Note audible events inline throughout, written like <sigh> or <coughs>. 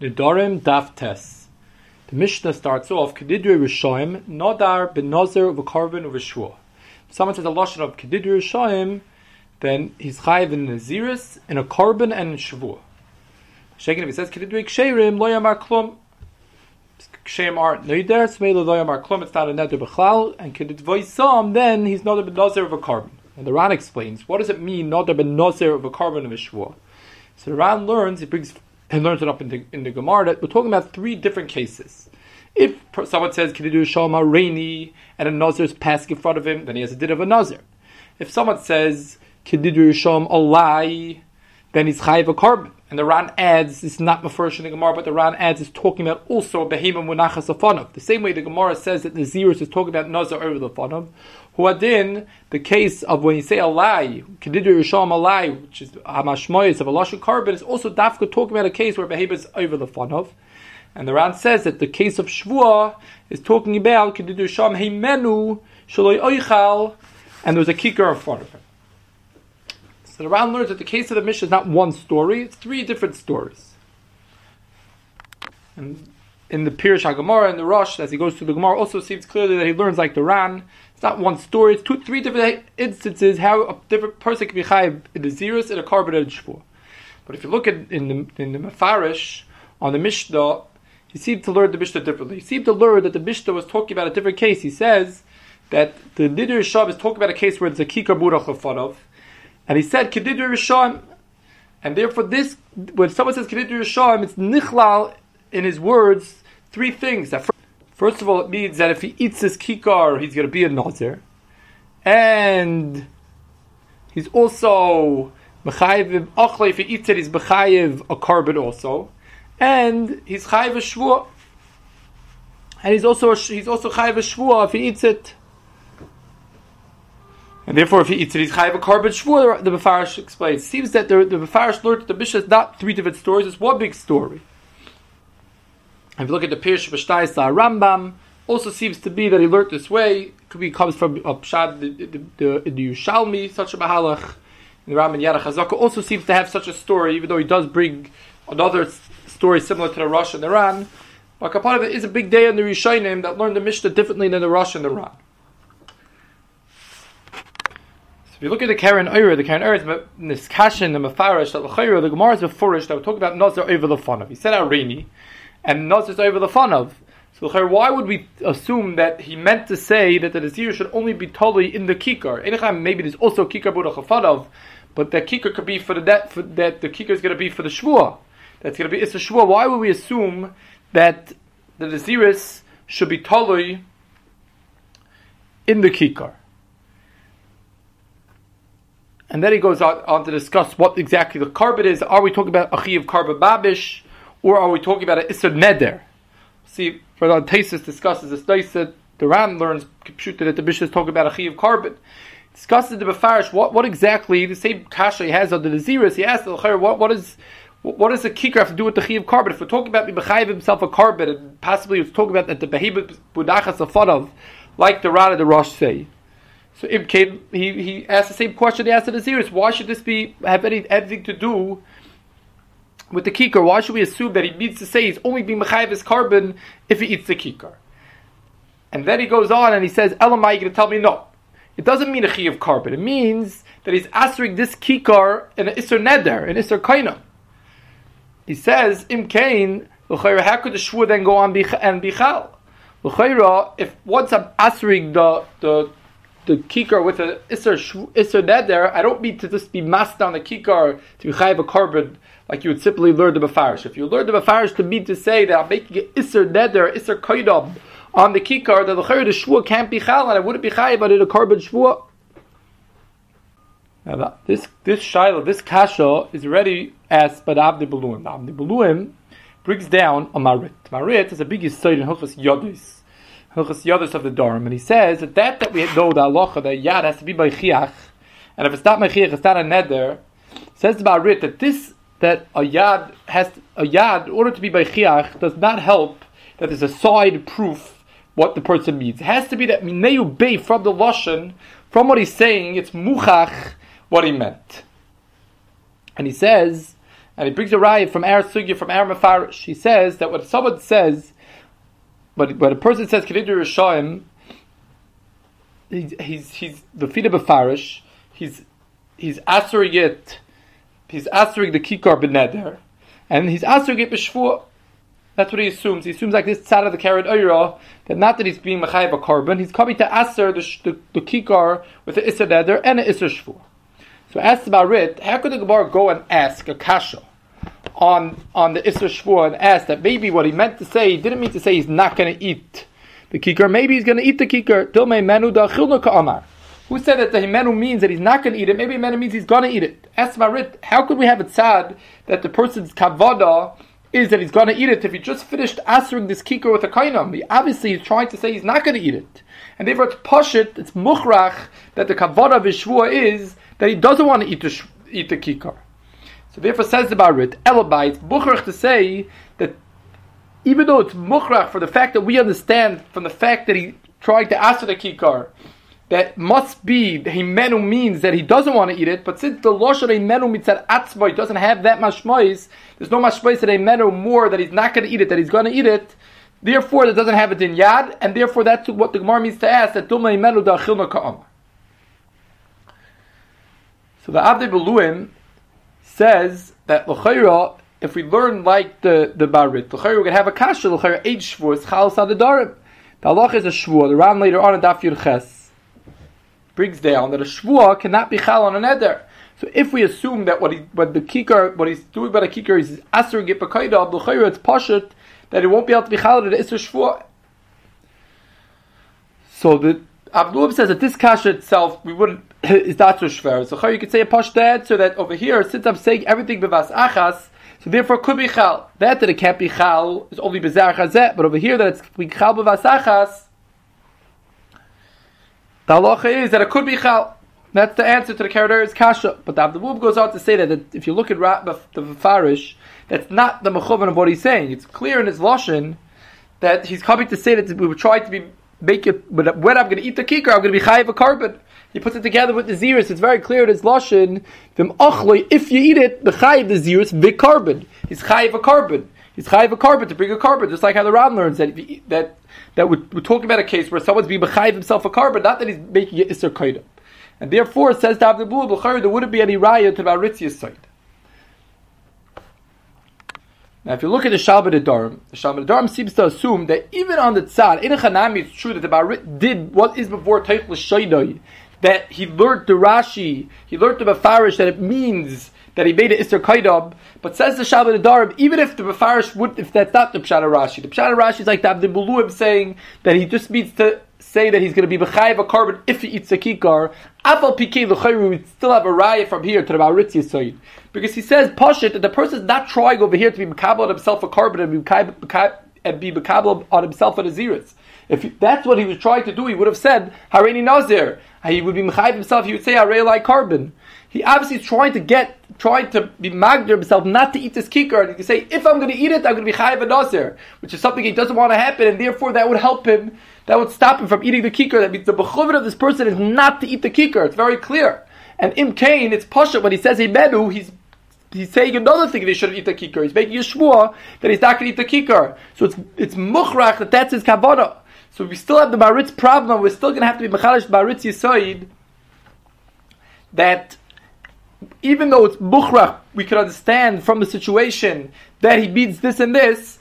Nedarim Daf Tes. The Mishnah starts off Kedidri Rishoim Nodar Ben Nozer V'Karvin V'Shua. If someone says a lashon of Kedidri Rishoim, then he's chayiv in Naziris, in a carbon and in Shavua. Shaking if he says Kedidri Ksherim Lo Yamar Klum. Ksherim aren't Neider, Smelo Lo Yamar Klum. It's not a Neder B'Chlal, and Kedidri Sam. Then he's Nodar Ben Nozer of a carbon. And the Ran explains what does it mean Nodar Ben Nozer of a carbon of a Shavua. So the Ran learns, he brings and learns it up in the, in the Gemara that we're talking about three different cases. If someone says Kididu Shalma Rainy and a Nazir's passing in front of him, then he has a din of a Nazir. If someone says Kididu Sham Alai, then he's chayiv a carbon. And the Ran adds, this is not first in the Gemara, but the Ran adds is talking about also Behema Munachas Afanov. The same way the Gemara says that the Zirus is talking about Nazar over the Fanov. Huadin, the case of when you say a lie, Kedidu Risham a lie, which is Hamashmoyes of a Lashon carbon, is also Dafka talking about a case where Behema is over the Fanov. And the Ran says that the case of Shvua is talking about Kedidu Sham Heimenu Shaloi Oichal, and there's a kicker in front of him. So the Ran learns that the case of the Mishnah is not one story, it's three different stories. And in the Pirish HaGemara and the Rosh, as he goes through the Gemara, also seems clearly that he learns like the Ran. It's not one story, it's two, three different instances how a different person can be chayiv in the Zirus and a carbon and a. But if you look at in the, in the Mefarish, on the Mishnah, he seemed to learn the Mishnah differently. He seemed to learn that the Mishnah was talking about a different case. He says that the Nidir Shav is talking about a case where there's a Kikar Burach of and he said Kedidur Rishon, and therefore this when someone says Kedidur Rishon, it's nichlal in his words three things. That first of all, it means that if he eats this kikar, he's going to be a nazir, and he's also mechayiv achle. If he eats it, he's mechayiv a carbon also, and he's chayiv a and he's also he's also chayiv a if he eats it. And therefore, if he eats it, he's chayiv a carbon shvur. The Befarish explains. Seems that the the Befarish learned the Mishnah is not three different stories; it's one big story. If you look at the Pirish B'Shtayis Rambam, also seems to be that he learned this way. It could be comes from a pshad the, the, the, the Yushalmi, such a mahalach. The Rambam Yad HaChazaka also seems to have such a story, even though he does bring another story similar to the Rosh and the Ran. But part of it is a big day in the Rishonim that learned the Mishnah differently than the Rosh and the Ran. If you look at the Karen Oira, the Karen Oira is Niskashin, the Mefarish, the L'chayra, the Gemara is Mefurish that we talk about Nazar over the fun of. He said Arini, and Nazar is over the fun of. So why would we assume that he meant to say that the Nazir should only be totally in the Kikar? Maybe there's also Kikar Budach of, but that Kikar could be for the that, for, that the Kikar is going to be for the Shvua. That's going to be it's a Shvua. Why would we assume that the Naziris should be totally in the Kikar? And then he goes on, on, to discuss what exactly the carbon is. Are we talking about a of carbon babish, or are we talking about an isser neder? See, the Taisus discusses this Taisa, the Ram learns that the bishop is talking about a of carbon. Discusses the Befarish, what, what exactly, the same kasha he has on the Naziris, he asks the what, what is what does the kikar have to do with the chi of carbon? If we're talking about the bechayiv himself a carbon, and possibly we're talking about that the behemoth budachas of like the Rana the Rosh say, so Ibn he, he asked the same question he asked the Naziris. Why should this be have any, anything to do with the kikar? Why should we assume that he means to say he's only being mechayiv his carbon if he eats the kikar? And then he goes on and he says, Elamai, you going to tell me no. It doesn't mean a chi of carbon. It means that he's answering this kikar in an isser neder, in isser kaina. He says, Im kain, how could the shvur then go on and bichal? If once I'm answering the, the the kikar with a iser iser neder, I don't mean to just be masked on the kikar to be chayiv a carbon like you would simply learn the befarish. If you learn the befarish to mean to say that I'm making an iser neder, iser kaidam on the kikar, then the chayyid the shvua can't be chal, and I wouldn't be chayiv but in a carbon shvua. Now this this shiloh, this kasha is already asked by the Beluim. The Avdi Beluim brings down a marit. Marit is a big yisoid in Hilchas Yodis. Hilchas Yadus of the Durham, and he says that that, that we know the halacha that yad has to be by chiach, and if it's not by chiach, it's not a neder. Says the Barit that this that a yad has a yad in order to be by chiach does not help that there's a side proof what the person means. It has to be that mineu bay from the lashon from what he's saying. It's muchach what he meant, and he says And he brings a riot from Ar Sugya, from Ar Mefarish. He says that when someone says, but when a person says Kedidur Rishayim, he's, he's, the feet of Mefarish, he's, he's answering it, he's answering the Kikar Beneder, and he's answering it B'Shvuah. That's what he assumes. He assumes like this side of the carrot oira that not that he's being mechayiv a carbon, he's coming to aser the, the, the kikar with the issa neder and the issa shvu. So asked about it, how could the Gemara go and ask a kasha on on the issa shvu and asked that maybe what he meant to say, he didn't mean to say he's not going to eat the kikar, maybe he's going to eat the kikar. Dilmei menu da ka'amar. Who said that the himenu means that he's not going to eat it? Maybe himenu means he's going to eat it. About how could we have it sad that the person's kavada is that he's going to eat it if he just finished answering this kikar with a kainam. He obviously he's trying to say he's not going to eat it. And therefore it's pashit, it's muchrach, that the kavod of his is that he doesn't want to eat the, eat the kikar. So therefore says the Barit, Elabai, it's to say that even though it's muchrach for the fact that we understand from the fact that he tried to answer the kikar, that must be himenu means that he doesn't want to eat it, but since the losh of himenu mitzad atzmai doesn't have that mashmois, there's no mashmois that himenu more that he's not going to eat it, that he's going to eat it. Therefore, that doesn't have a in yad, and therefore that's what the Gemara means to ask that duma himenu da'achilna ka'am. So the Avdei Beluim says that l'chayra, if we learn like the the Barit, l'chayra we can have a kasha l'chayra eight shvuos chalas adadarim. The halach is a shvuah. The Ram later on in Daf Yud Ches brings down that a shvua cannot be chal on an eder. So if we assume that what he, what the kikar, what he's doing by the kikar is aser gipakaida, b'chayra it's pashut that it won't be able to be chal on the iser shvua. So the Abdullah says that this kasha itself we wouldn't is not so shver. So you could say a pash that so that over here since I'm saying everything bevas achas. So therefore, could be chal. That that it can't be chal is only bezar chazet, but over here that it's chal bevas achas. The halacha is that it could be chal. That's the answer to the Karadir's kasha. But the Abdul goes on to say that, that if you look at the Farish, that's not the mechovan of what he's saying. It's clear in his lashon that he's coming to say that we were trying to be make it. But when I'm going to eat the kikar, I'm going to be chayiv a carbon. He puts it together with the zirus. It's very clear in his lashon. If you eat it, the chayiv the zirus the carbon. He's chayiv a carbon. He's chayiv a carbon to bring a carbon, just like how the Ram learns that that that we're, we're, talking about a case where someone's being bechayiv himself a carbon, not that he's making it iser kaidim. And therefore, it says to Abdul Bukhari, there wouldn't be any raya to the Baritzia's side. Now, if you look at the Shalbet Adarm, the Shalbet Adarm seems to assume that even on the Tzad, in a Chanami, it's true that the Barit did what is before Teich L'Shaydoi, that he learned the Rashi, he learned the Bafarish, that it means that he made it Isser Kaidab, but says the Shabbat Darb, even if the Mefarish would, if that's not the Pshat Rashi, the Pshat Rashi is like the Abdul saying that he just means to say that he's going to be B'chayiv a carbon if he eats a kikar, Afal Pikei L'chayru, we still have a raya from here to the Maritzi side. Because he says, Pashit, that the person is not trying over here to be Mekabel on himself a carbon and be Mekabel on himself a Aziris. If that's what he was trying to do, he would have said, Hareini Nazir. He would be Mechayiv himself, he would say, Harei like carbon. He obviously is trying to get, trying to be magdir himself not to eat this kikar. And he can say, if I'm going to eat it, I'm going to be chayiv nazir, which is something he doesn't want to happen, and therefore that would help him, that would stop him from eating the kikar. That means the bechuvin of this person is not to eat the kikar. It's very clear. And im kain, it's pasha when he says menu, he's he's saying another thing that he shouldn't eat the kikar. He's making a shmua that he's not going to eat the kikar. So it's it's muchrach that that's his kavanah. So we still have the maritz problem. We're still going to have to be mechalish maritz yisoid that even though it's bukhra, we can understand from the situation that he beats this and this.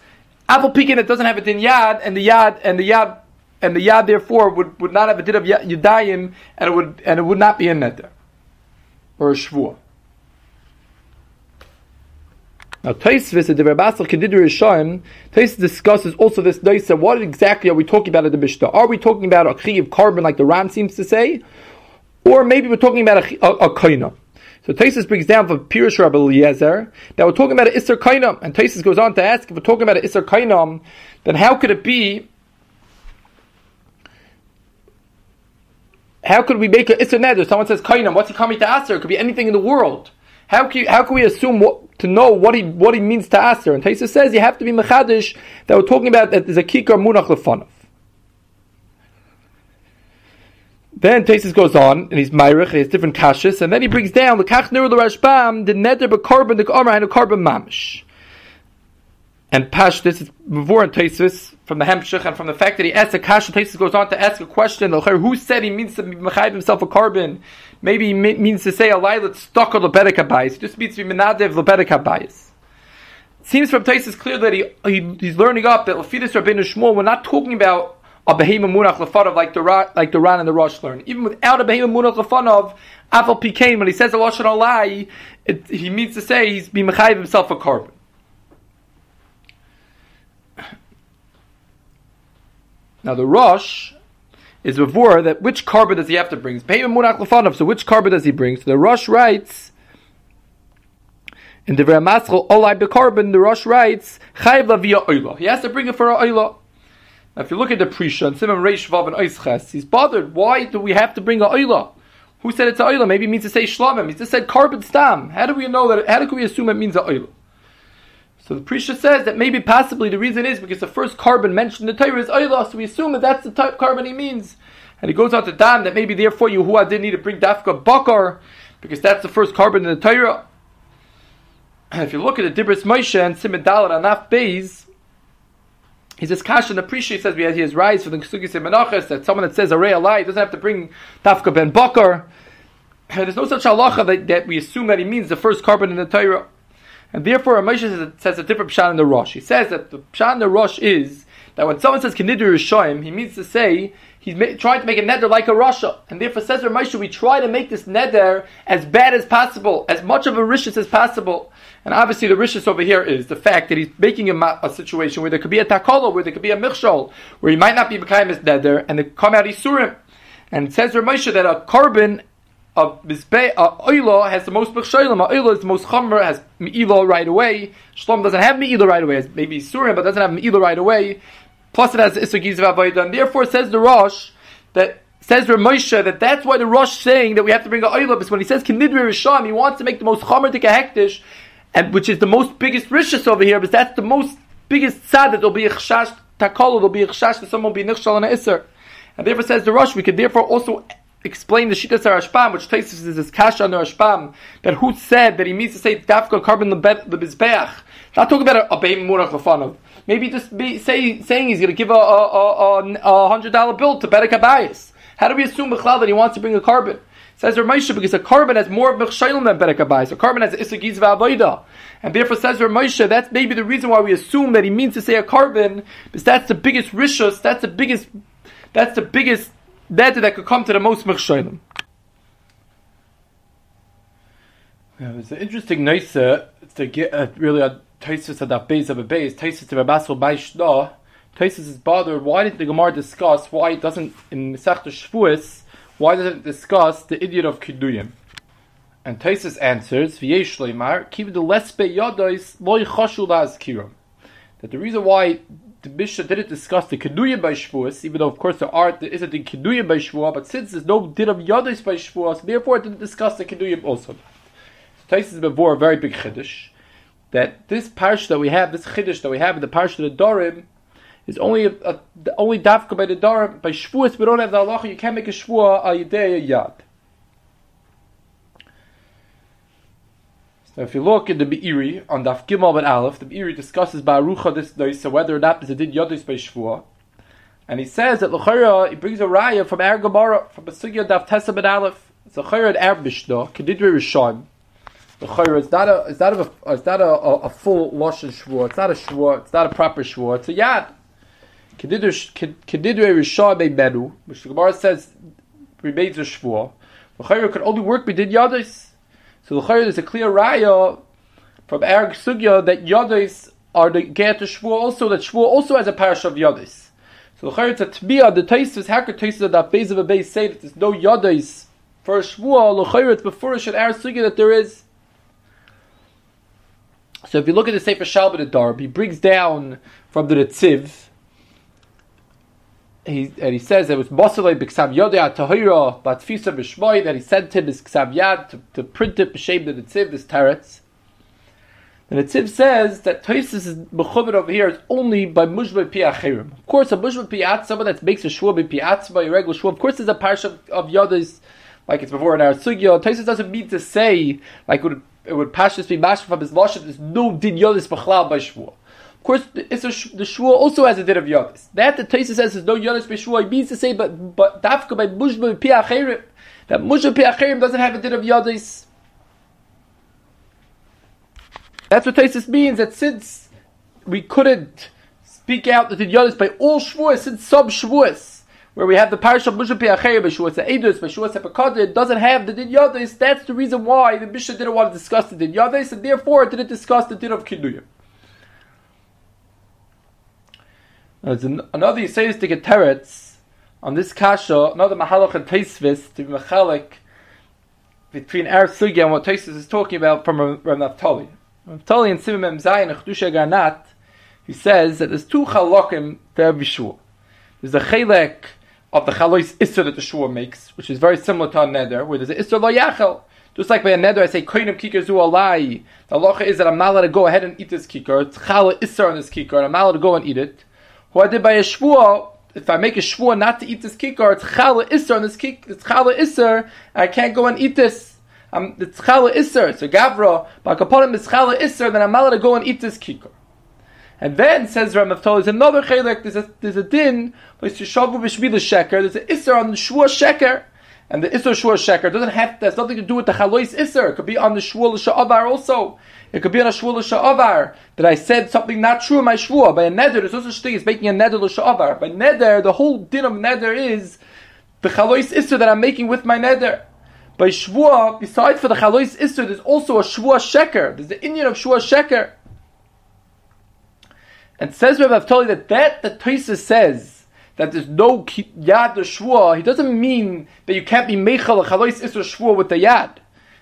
Apple pekin that doesn't have a din yad, and the yad and the yad and the yad therefore would, would not have a din of yadayim, and it would and it would not be a neder or a shvua. Now Taisvis the Rabbasal Kedidur Yishayim, Taisvis discusses also this Daisa, what exactly are we talking about at the Mishnah? Are we talking about a chi of carbon like the Ram seems to say? Or maybe we're talking about a, a, a. So Taisus brings down from Pirush Rabbi Eliezer that we're talking about an Isser Kainam, and Taisus goes on to ask if we're talking about an Isser Kainam, then how could it be? How could we make an Isser Neder? Someone says Kainam, what's he coming to answer? It could be anything in the world. How can, how can we assume what, to know what he what he means to answer? And Taisus says you have to be mechadish that we're talking about that there's a kikar munach lefanov. Then Tesis goes on, and he's Myrich, he has different kashas, and then he brings down the Kach Niru the Rashbam, the Neder Bekorban, the Omer, and the Korban Mamish. And Pash, this is before in Tesis, from the Hemshech, and from the fact that he asks a kasha, Tesis goes on to ask a question, who said he means to mechayiv himself a carbon? Maybe he means to say a lie stuck on Lepedek HaBayis. He just means to be Menadev Lepedek HaBayis. Seems from Tesis clear that he, he, he's learning up that Lafidus Rabbeinu Shmuel, we're not talking about a behema munach lefanov like the like the Ran and the Rosh learn. Even without a behema munach lefanov, Afal Pikain when he says a lashon alai, he means to say he's be mechayiv himself a carbon. Now the Rosh is before that which carbon does he have to bring? Behema munach lefanov. So which carbon does he bring? So the Rosh writes. In the Maschel Olai Bekarbon, the Rosh writes, Chayiv via Oila. He has to bring it for a Oila. Now, if you look at the Prisha and Simon Reish Vav and Oisches, he's bothered. Why do we have to bring a Oila? Who said it's a Oila? Maybe it means to say Shlamim. He just said carbon stam. How do we know that? How do we assume it means a Oila? So the Prisha says that maybe possibly the reason is because the first carbon mentioned in the Torah is Oila, so we assume that that's the type of carbon he means. And he goes on to Dam that maybe therefore Yahuwah didn't need to bring Dafka Bakar because that's the first carbon in the Torah. And if you look at the Dibris Moshe and Simon Dalit Anaf Beis, he says Kasha and appreciate says we had his rise for the Kesugis and that someone that says a ray lie doesn't have to bring Tafka ben Bakar. <clears throat> There's no such halacha that, that, we assume that he means the first carbon in the Torah. And therefore, Moshe says, says a different pshat in the Rosh. He says that the pshat in the Rosh is that when someone says Kenidur Yishayim, he means to say he's ma- trying to make a neder like a Russia. And therefore says Moshe, we try to make this neder as bad as possible, as much of a rishis as possible. And obviously, the rishis over here is the fact that he's making a, a situation where there could be a takolo, where there could be a michshol, where he might not be Mekayim as neder, and they come out Isurim. And it says Ramosha that a carbon of Mizbeh, uh, Oilo has the most Bechsholim. Oilo is the most Chomer, has Me'ilo right away. Shlom doesn't have Me'ilo right away. Has maybe Surim, but doesn't have Me'ilo right away. Plus it has Gizav Avodah. And therefore says the Rosh, that says Ramosha that that's why the Rosh saying that we have to bring a Oilo, because when he says Kinidri Risham, he wants to make the most Chomer to Hektish, and which is the most biggest rishis over here, but that's the most biggest sad that there'll be a chashash takol, there'll be a chashash that someone will be nichshal and iser. And therefore says the Rosh, we could therefore also explain the Shittas Rashbam, which us this kasha on the Rashbam, that who said that he means to say dafka carbon the bizbeach. Not talking about a, a beim murach. Maybe just be say, saying he's going to give a, a, a, a hundred dollar bill to Bedek Abayis. How do we assume that he wants to bring a carbon? Says Ramosha because a carbon has more mechshaylim than Bedek Abayis. A carbon has isagiz v'avoida. And therefore says Ramosha, that's maybe the reason why we assume that he means to say a carbon, because that's the biggest rishus, that's the biggest, that's the biggest data that could come to the most mechshaylim. Yeah, it's an interesting nice it's to get uh, really a Taisus at that base of a base. Taisus to Rabasul Baishna. Taisus is bothered. Why did the Gemara discuss why it doesn't in Masech Shavuos? Why doesn't it discuss the idiot of Kiduyim? And Taisus answers, V'yesh leimar, the lespe yadois loy chashu la'azkiram. That the reason why the Mishnah didn't discuss the Keduyim by Shavuos, even though of course there are there isn't the Keduyim by Shavuos, but since there's no din of Yadois by Shavuos, therefore it didn't discuss the Keduyim also. So Taisus before a very big chiddush that this parish that we have, this chiddush that we have in the parish of the Dorim, is only a, a, only dafka by the Dorim. By Shavuos, we don't have the halacha. You can't make a Shavuot al yedei yad. So if you look in the Be'iri, on Daf Gimel ben Aleph, the Be'iri discusses Barucha this day, so whether or not there's a din Yodis by Shvuah. And he says that L'chara, he brings a raya from Er Gemara, from a Sugya Daf Tessa ben Aleph. It's a Chayra at Er Mishnah, Kedidri Rishon. L'chara, it's not a, it's not a, it's not a, a, a full Lashon Shvuah, it's not a Shvuah, it's not a proper Shvuah, it's a Yad. Kedidri Rishon be Bedu, which the Gemara says remains a Shvuah. L'chara could only work with din Yodis. So the is a clear raya from Erg Sugya that Yodis are the get to Shvuah also, that Shvuah also has a parish of Yodis. So the it's a Tbiya, the Taisus, how could Taisus that base of a base say that there's no Yodis for Shvuah, the it's before should Erg Sugya that there is. So if you look at the Sefer Shalbet Adar, he brings down from the Netziv, he, and he says it was Mosalei b'ksav yodei tahira batfisa b'shmoy that he sent him his yad to, to print it b'shem the Netziv, this teretz. The Tziv says that Tosis is mechuber over here is only by mushba piachirim. Of course, a mushba piat, someone that makes a shua piat by a regular shua. Of course, there's a parsha of, of yodis, like it's before in our sugya. Tosis doesn't mean to say like it would, it would pashas be mashma from his lashon. There's no din yodis b'chlal by shua. Course, it's a, the shua also has a din of yodis. That the Tosis says there's no yodis by shua. Means to say, but but dafka by mushba piachirim, that mushba piachirim doesn't have a din of yodis. That's what Taisus means, that since we couldn't speak out the Tidyonis by all Shavuos, since sub Shavuos, where we have the parish of Musha Piacher, Beshuas Eidus, Beshuas Epakad, it doesn't have the Din Yodis, that's the reason why the Mishnah didn't want to discuss the Din Yodis, and therefore it didn't discuss the Din of Kidduyim. There's an, another get teretz on this kasha, another Mahalach and Taisvis to be Machalik between our Sugya and what Taisus is talking about from Rav Naftali. Tali and Simim Zayin Chdusha Garnat, he says that there's two chalokim to every shua. There's a chalek of the chalois isser that the shua makes, which is very similar to a neder, where there's an isser lo yachel. Just like by a neder, I say koinim kikar zu alai. The halacha is that I'm not allowed to go ahead and eat this kikar. It's chala isser on this kikar, and I'm not allowed to go and eat it. Who I did by a shua, if I make a shua not to eat this kikar, it's chala isser on this kikar. It's chala isser. I can't go and eat this um, the tzchala iser, so gavra, bakaponim is tzchala iser, then I'm allowed to go and eat this kikar. And then says Ramav there's another chelek, there's a, there's a din, there's shavu b'shmila sheker, there's an iser on the shua sheker, and the iser shua sheker doesn't have, has nothing to do with the chalois iser, it could be on the shua l'sha'avar also. It could be on a shua l'sha'avar, that I said something not true in my shua. By a neder, there's no such thing as making a neder l'sha'avar. By neder, the whole din of neder is the chalois iser that I'm making with my neder by Shvua, besides for the Chalois Isser, there's also a Shvua Sheker. There's the Indian of Shvua Sheker. And says Rabbi Avtoli that that the Toisa says that there's no Yad or Shvua, he doesn't mean that you can't be Mechal a Chalois Isser Shvua with the Yad.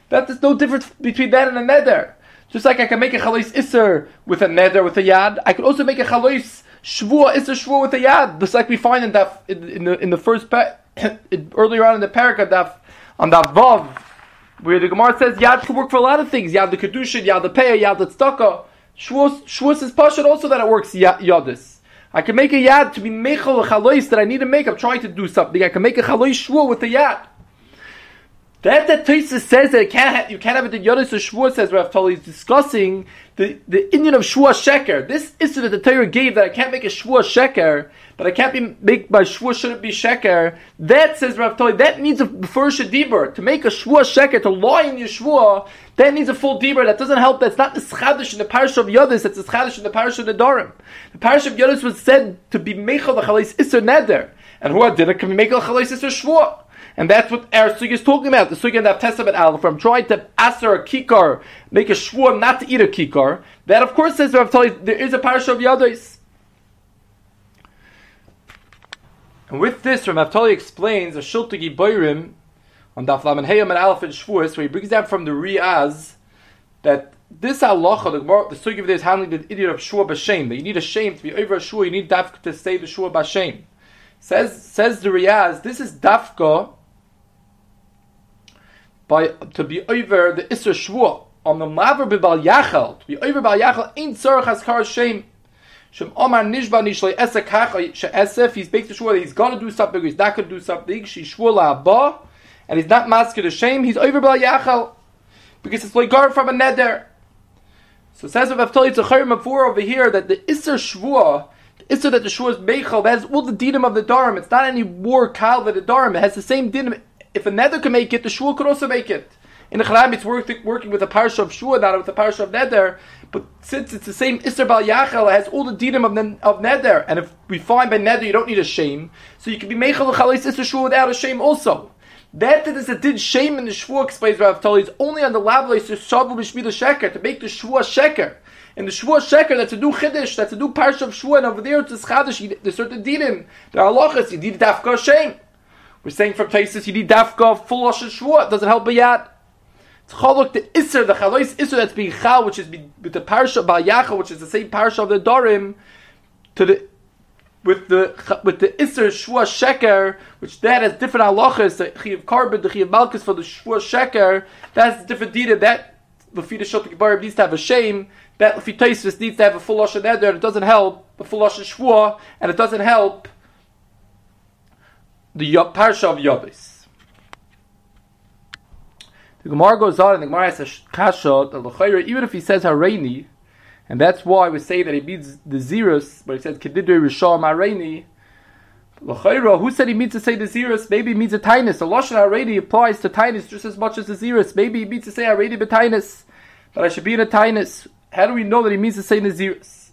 That there's no difference between that and a Neder. Just like I can make a Chalois Isser with a Neder, with a Yad, I could also make a Chalois Shvua Isser Shvua with a Yad. Just like we find in, that, in, in the, in the first, pa- <coughs> earlier on in the Parakah, on that vav, where the Gemara says yad can work for a lot of things. Yad the kedushin, yad the peah, yad the tzedakah. Shvus is pashut also that it works yadis. I can make a yad to be mechel a chalois that I need to make. I'm trying to do something. I can make a chalois shvur with the yad. That that Tosis says that can't have, you can't have it in Yodis or Shvur says Rav Tali is discussing the, the Indian of Shvur Sheker. This is that the Torah gave that I can't make a Shvur Sheker but I can't be make my shvua shouldn't be sheker. That says Rav Toli, that needs a first dibur to make a shvua sheker to lie in your shvua. That needs a full dibur. That doesn't help. That's not the schadish in the parish of Yodis. That's the schadish in the parish of Nedarim. The parish of Yodis was said to be mechal the chalais iser neder, and who did it can be mechal chalais iser shvua. And that's what our sugi is talking about. The sugi in the Testament Aleph from trying to aser a kikar, make a shvua not to eat a kikar. That of course says Rav Toli, there is a parish of Yodis. And with this, Ramaftali explains a Shultagi Boirim on Daf Laman Heyam and Aleph and Shvuas, where he brings down from the Riaz that this halacha, the the Sugi of is handling the idiot of Shua B'Shem, that you need a shame to be over a Shua, you need Dafka to say the Shua B'Shem. Says, says the Riaz, this is Dafka by, to be over the Isra Shua, on the Maver B'Bal Yachal, to be over Bal Yachal, ain't Tzarech Haskar Shem. Shem Omar Nishba Nishlei Esek Hacha Esef. He's sure that he's going to do something, he's not going to do something. She Shvula Abba, and he's not masked to shame. He's over by Yachal because it's like guard from a neder. So it says of Aftali Tzachayim Mavur over here that the Isser Shvua, the Isser that the Shvua is Meichel, has all the dinim of the Dharam. It's not any more kal than the Dharam. It has the same dinim. If a neder can make it, the Shvua could also make it. In the Chalam, it's worth, working with a parsha of Shua, not with a parsha of Neder. But since it's the same Isser Bal Yachel, it has all the dinim of, of Neder. And if we find by Neder, you don't need a shame. So you can be Mechel Chalis Isser Shua without a shame also. That that is a did shame in the Shua, explains Rav Tali, is only on the level of Shavu B'Shmila Sheker, to make the Shua Sheker. And the Shua Sheker, that's a new Chiddush, that's a new Parsha of Shua, and over there it's a Chadash, there's certain dinim. There are halachas, you need Dafka shame. We're saying from places you need Dafka full Lashon Shua, it doesn't help a yad. Chaluk the Isser, the Chalois Isser that's being Chal, which is with the Parsha Ba'yacha, which is the same Parsha of the Dorim, to the with the with the Isser Shua Sheker, which that has different halachas, the Chiyav Karbon, the Chiyav Malchus for the Shua Sheker, that's different dita, that the Fida Shot Kibar needs to have a shame, that Lefitaisis needs to have a full Lashon Eder, it doesn't help the full Lashon Shvua, and it doesn't help the Parsha of Yabis. The Gemara goes on, and the Gemara says, Kasha, the even if he says Hareini, and that's why we say that he means the Zerus, but he says Kedidri Risham Hareini, who said he means to say the Zerus? Maybe he means a Tainus. The Lashon Haredi applies to Tainus just as much as the Zerus. Maybe he means to say Haredi B'Tainus, but I should be in a Tainus. How do we know that he means to say Nazirus?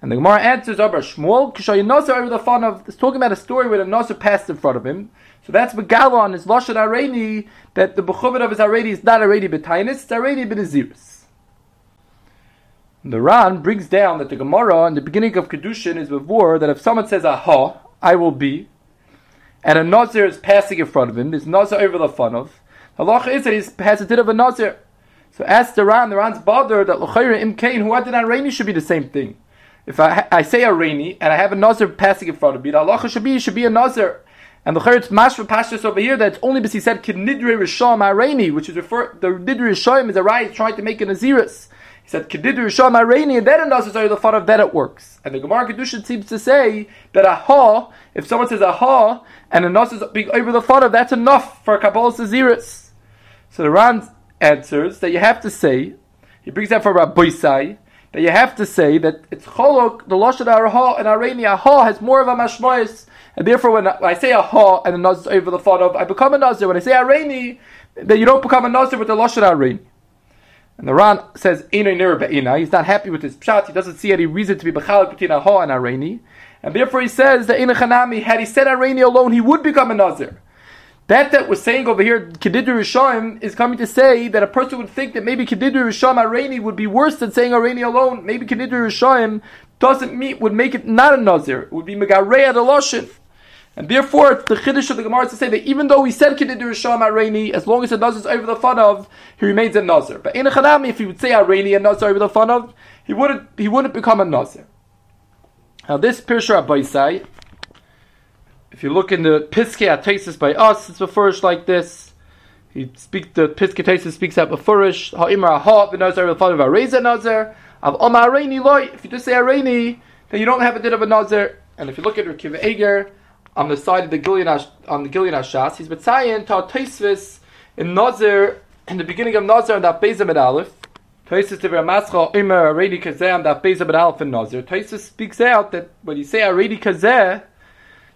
And the Gemara answers, Abba Shmuel, Kishayin Nazir over the fun of, it's talking about a story where the Nazir passed in front of him. So that's Megala on his Lashon Areni, that the Bechuvit of his Areni is not Areni B'Tainis, it's Areni B'Naziris. The Ran brings down that the Gemara in the beginning of Kedushin is before that if someone says, Aha, I will be, and a Nazir is passing in front of him, there's Nazir over the fun of, the halacha is that he has a bit of a Nazir. So ask the Ran, the Ran's bothered that L'chayra Im Kain, who did Areni should be the same thing. If I, I say Areni and I have a Nazir passing in front of me, the halacha should be should be a Nazir. And the Chayyim Mashva Pashas over here that it's only because he said Kedidre Risham Areni, which is refer the Nidre Risham is a right trying to make an Aziris. He said Kedidre Risham Areni, and then Nazir are the fun of that it works. And the Gemara Kedushin seems to say that Aha, if someone says Aha, and a Nazir is being over the fun of, that's enough for a Kabbalah Aziris. So the Ran answers that you have to say, he brings that from Rabbi Sai, that you have to say that it's cholok, the lashon ha and areni Aha has more of a mashmois, and therefore when I say a ha and a nazir over the thought of, I become a nazir. When I say areni, that you don't become a nazir with the lashon areni. And the Ran says, He's not happy with his pshat. He doesn't see any reason to be bechalik between a ha and areni. And therefore he says that in a chanami, had he said areni alone, he would become a nazir. That that was saying over here, Kedidru Rishayim, is coming to say that a person would think that maybe Kedidru Rishayim Areni would be worse than saying Areni alone. Maybe Kedidru Rishayim doesn't meet, would make it not a Nazir. It would be Megareya the Loshin. And therefore, it's the Chiddush of the Gemara to say that even though he said Kedidru Rishayim Areni, as long as the Nazir is over the fun of, he remains a Nazir. But in a Chanami, if he would say Areni and Nazir over the fun of, he wouldn't, he wouldn't become a Nazir. Now this Pirsha Abaisai, if you look in the Piskei Atesis by us, it's befurish like this. He speaks the Piskei Atesis speaks out befurish. Ha'imar ha v'nazar of v'areza nazar. Av omar areini loy. If you just say areini, then you don't have a din of a nazar. And if you look at R' Akiva Eger on the side of the Gilead on the Gilead Shas, he's betzayin ta Tosfos in nazar in the beginning of nazar and that Bezim and Aleph. Tosfos to Ramascha Imar Aredi Kazeh and that Bezim and Aleph in nazar. Tosfos speaks out that when you say Aredi Kazeh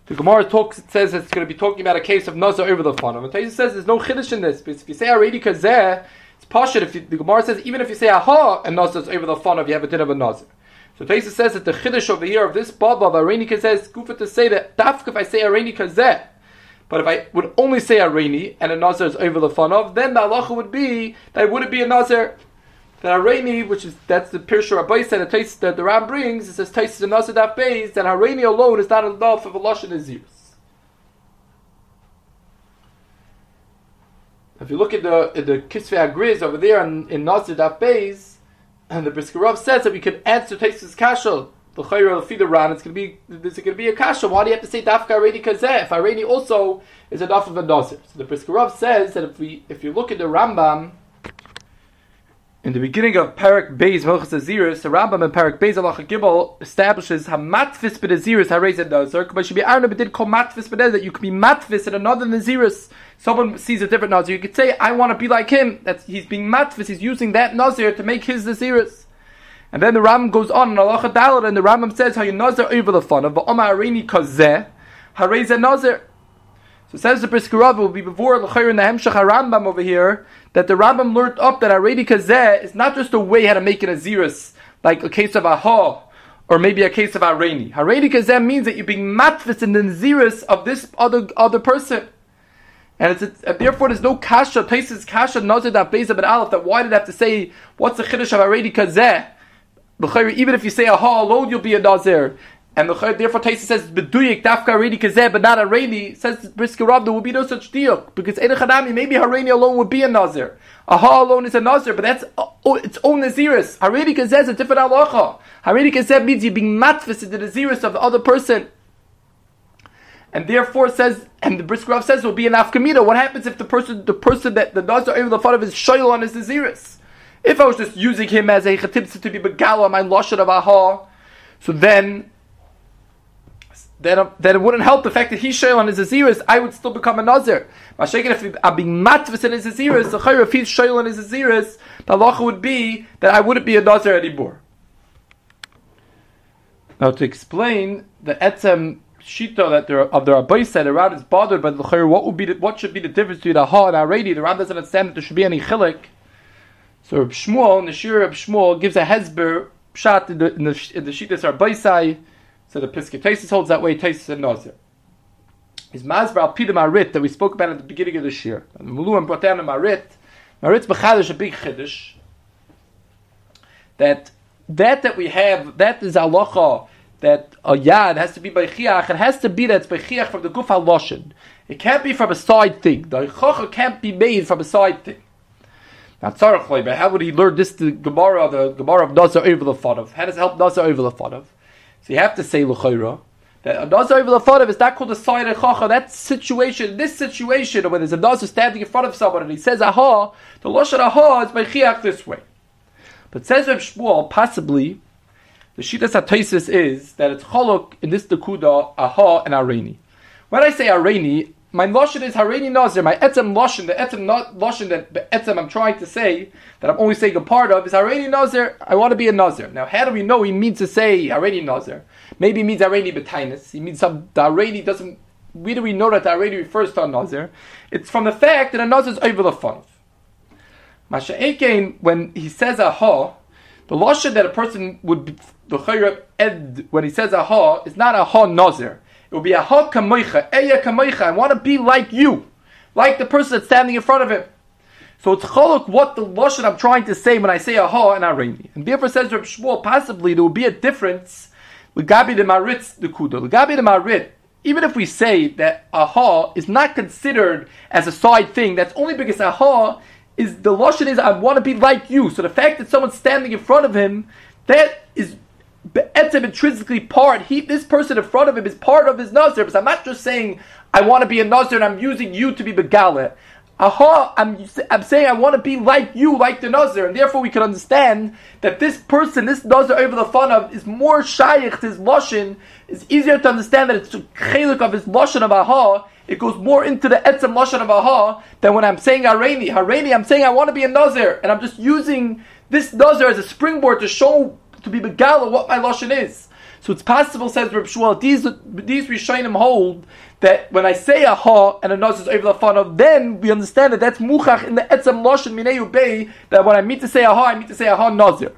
the Gemara talks, it says it's going to be talking about a case of Nazar over the fun. And Taisa says there's no chiddush in this, because if you say already kazeh, it's pashut. If you, the Gemara says even if you say aha and Nazar is over the of, you have a din of a Nazar. So Taisa says that the chiddush over here of this baba of Areni kazeh is to say that dafk if I say Areni kazeh, but if I would only say Areni and a Nazar is over the fun of, then the halacha would be that it wouldn't be a Nazar that Hareni, which is that's the Pirsha Rabbi said that, that the Ram brings, it says Taisis and Nasadat Beis, that Hareni alone is not enough of a Lashon Aziris. If you look at the at the Kisvei Agriz over there in, in Nasadat Beis, and the Briskerov says that we could answer Taisis Kashal, the Chayra feed the Ran, it's going to be there's going to be a kasha. Why do you have to say Dafka Hareni Kazeh? If Hareni also is enough of a Nazir, so the Briskerov says that if we if you look at the Rambam in the beginning of Parak Beis Hilchas Aziris, the Rambam in Parak Beis Alacha Gimel establishes Hamatfis b'Aziris Harez Nazar. But should be but did call Matfis b'Nazir that you could be Matfis in another Naziris. Someone sees a different Nazir, you could say, "I want to be like him." That's he's being Matfis. He's using that Nazir to make his Naziris. And then the Rambam goes on in Alacha Dalit, and the Rambam says, "How you Nazir over the fun of Arini Kazeh Harez Nazir." So says the Brisker will be before L'chayr in the Hemshach Rambam over here that the Rambam learned up that Aredi Kazeh is not just a way how to make an Aziris, like a case of Aha, or maybe a case of Areni. Haredi Kazeh means that you're being matfis in the Aziris of this other other person. And it's, it's, therefore there's no kasha, Taisis kasha, nazir that beza but aleph, that why did I have to say, what's the chiddush of Aredi Kazeh? Even if you say Aha alone, you'll be a nazir. And the therefore Taisa says beduyik dafka hareni kazeh, but not hareni. Says Brisker there will be no such deal because Edechadami maybe hareni alone would be a nazir. Aha alone is a nazir, but that's oh, its own naziris. Hareni kazeh is a different halacha. Hareni kazeh means you're being matfis in the naziris of the other person. And therefore says, and the Brisker Rav says will be an afkamita. What happens if the person, the person that the over the front of is shoyl on his naziris? If I was just using him as a chetibsa to be begala my lashon of aha, so then then, then it wouldn't help the fact that he's shayl on his aziris, I would still become a nazir. Mashiach, if I'm being matvis in his aziris, the chayr, if he's shayl on his aziris, the halacha would be that I wouldn't be a nazir anymore. Now, to explain the etzem shita that there of the rabbi said the around is bothered by the chayr, what would be the, what should be the difference between a ha and a ready? The Ram doesn't understand that there should be any chilik. So Reb Shmuel, Nashir Reb Shmuel gives a hezber shot in the in the, in the rabbi so the Piskei holds that way, Taisus and Nazir. His Mazbar al Pidam Marit that we spoke about at the beginning of this year. Muluam brought down a Marit. Marit's Bechadish, a big Chiddush. That that that we have, that is halacha that oh, a yad has to be by chiach. It has to be that it's by chiach from the guf haloshin. It can't be from a side thing. The chocha can't be made from a side thing. Now, tzarech but how would he learn this? The Gemara, the Gemara of Nazar over the Fadav. How does it help Nazar over the Fadav? So you have to say l'chayra that a over the of is not called a side of chacha. That situation, this situation, when there's a nazar standing in front of someone and he says aha, the lashon aha is by chiach this way. But says Reb Shmuel, possibly the shita satoisis is that it's cholok in this dekuda aha and areni. When I say areni, my lashon is Hareni Nazir. My etzem lashon, the etzem lashon that etzem I'm trying to say that I'm only saying a part of is Hareni Nazir. I want to be a Nazir. Now, how do we know he means to say Hareni Nazir? Maybe he means Hareni Betainus. He means some the doesn't. Where do we know that the refers to a Nazir? It's from the fact that a Nazir is over the fun. Masha Ekein, when he says aha, the lashon that a person would when he says aha it's not aha Nazir. It will be aha ha kamoicha, eya kamoicha. I want to be like you, like the person that's standing in front of him. So it's cholok what the lashon I'm trying to say when I say aha ha and areni. And therefore says Reb Shmuel, possibly there will be a difference gabi the maritz the. The gabi the marit, even if we say that aha is not considered as a side thing, that's only because aha is the lashon is I want to be like you. So the fact that someone's standing in front of him, that is be'etzem intrinsically part. He, this person in front of him is part of his nazir. But I'm not just saying I want to be a nazir and I'm using you to be begala. Aha, I'm, I'm saying I want to be like you, like the Nazir, and therefore we can understand that this person, this Nazir over the fun of, is more shaykh, his Lashon, It's easier to understand that it's a chelik of his Lashon of Aha, it goes more into the etzem Lashon of Aha, than when I'm saying Hareni. Hareni, I'm saying I want to be a Nazir, and I'm just using this Nazir as a springboard to show to be begala what my lashon is. So it's possible, says Reb Shmuel, these these Rishonim hold that when I say a ha and a nose is over the fun of, then we understand that that's muchach in the etzem lashon mineu bay. That when I mean to say a ha, I mean to say a ha nazir.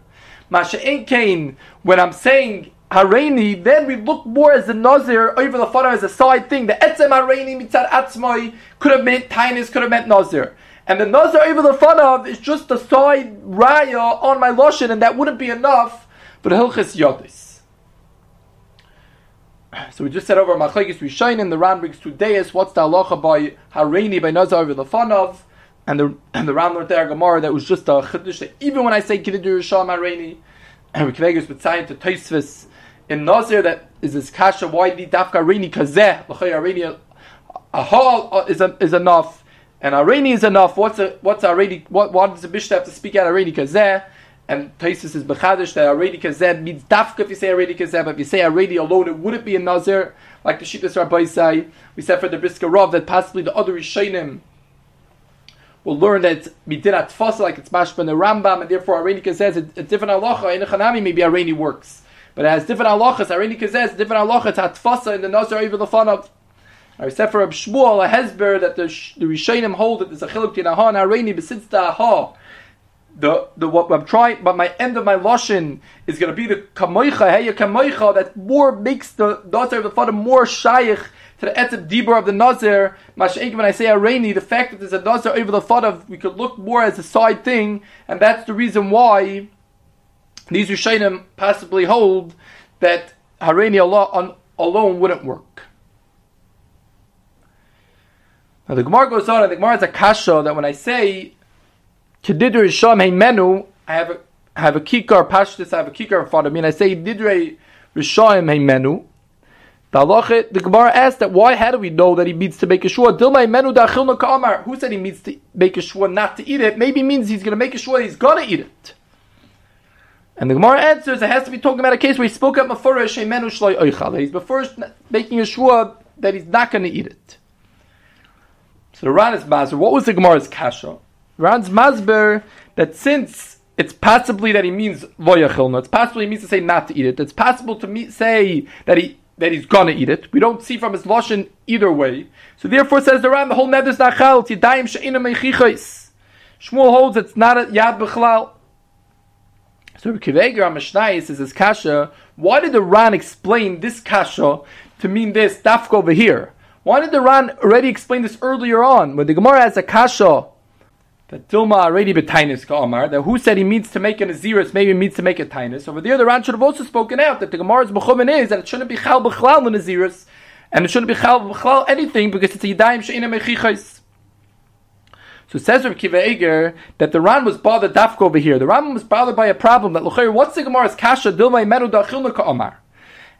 Masha ain't kain when I'm saying Hareni, then we look more as the Nazir over the fun of as a side thing. The Etzem Hareni mitzad atzmai could have meant Tainis, could have meant Nazir. And the Nazir over the fun of is just a side raya on my Lashon, and that wouldn't be enough but Hilchis Yodis. So we just said over Machlekes in the Ram brings two days. What's the halacha by Hareini by Nazar over the Fanov? And the and the Ram learned there Gemara that was just a chiddush even when I say Kiddur Risham Hareini, <coughs> and we connect with to Taisvis in Nazir that is this kasha why the dafka Hareini kazeh l'chay a hall is is enough and Hareini is enough. What's a what's Hareini? What what does the bishop have to speak out Hareini kazeh? And Taisus is bechadish that already kazeb means dafka if you say already kazeb. If you say already alone, it wouldn't be a nazir like the shittas Rabbi say. We said for the brisker Rav that possibly the other Rishonim will learn that midinat tfasa like it's mashba the Rambam, and therefore already kazeb a, a different halacha in a chanami maybe already works, but it has different halachas. Already kazeb different halachas tfasa in the nazir even the fun of. I said for Shmuel a hezber that the the Rishonim hold that there's a chiluk in aha and areni besitz the aha the the what I'm trying, but my end of my lashon is going to be the kamoicha hey kamoicha that more makes the nazir of the father more shaykh to the etzib dibur of the nazir. Masha'ik when I say areni, the fact that there's a nazir over the father, we could look more as a side thing, and that's the reason why these Rishonim possibly hold that hareni Allah on, alone wouldn't work. Now the Gemara goes on, and the Gemara has a kasha that when I say Kedidre Sham Menu. I have a I have a kikar pashtus, I have a kikar in front of me, and I say Didre Rishayim Menu. The the Gemara asked that why, how do we know that he means to make a shua? Dilmai menu da'achilna ka'amar. Who said he means to make a shua not to eat it? Maybe means he's going to make a shua he's going to eat it. And the Gemara answers, it has to be talking about a case where he spoke up Mefurish, Shemenu Shloi Oichal. He's before making a shua that he's not going to eat it. So the Ran Mazber. What was the Gemara's kasha? Ran's Masber that since it's possibly that he means loyachilna, it's possible he means to say not to eat it. It's possible to me, say that he that he's gonna eat it. We don't see from his lashon either way. So therefore, says the Ran, the whole neder is nachal. It's yadayim she'ina meichichos. Shmuel holds it's not a yad b'chlal. So Kiveger Mishnayis says his kasha. Why did the Ran explain this kasha to mean this dafka over here? Why did the Ran already explain this earlier on when the Gemara has a kasha that Dilma already betainis ka'amar that who said he means to make an aziris maybe he means to make a tainus over there the Ran should have also spoken out that the Gemara's mechumen is that it shouldn't be chal b'chlal in aziris and it shouldn't be chal b'chlal anything because it's a yidayim she'ina mechichais. So says Rav Akiva Eger that the Ran was bothered dafka over here. The Ran was bothered by a problem that Luchayr, what's the Gemara's kasha dilma imenu dachilna ka'amar?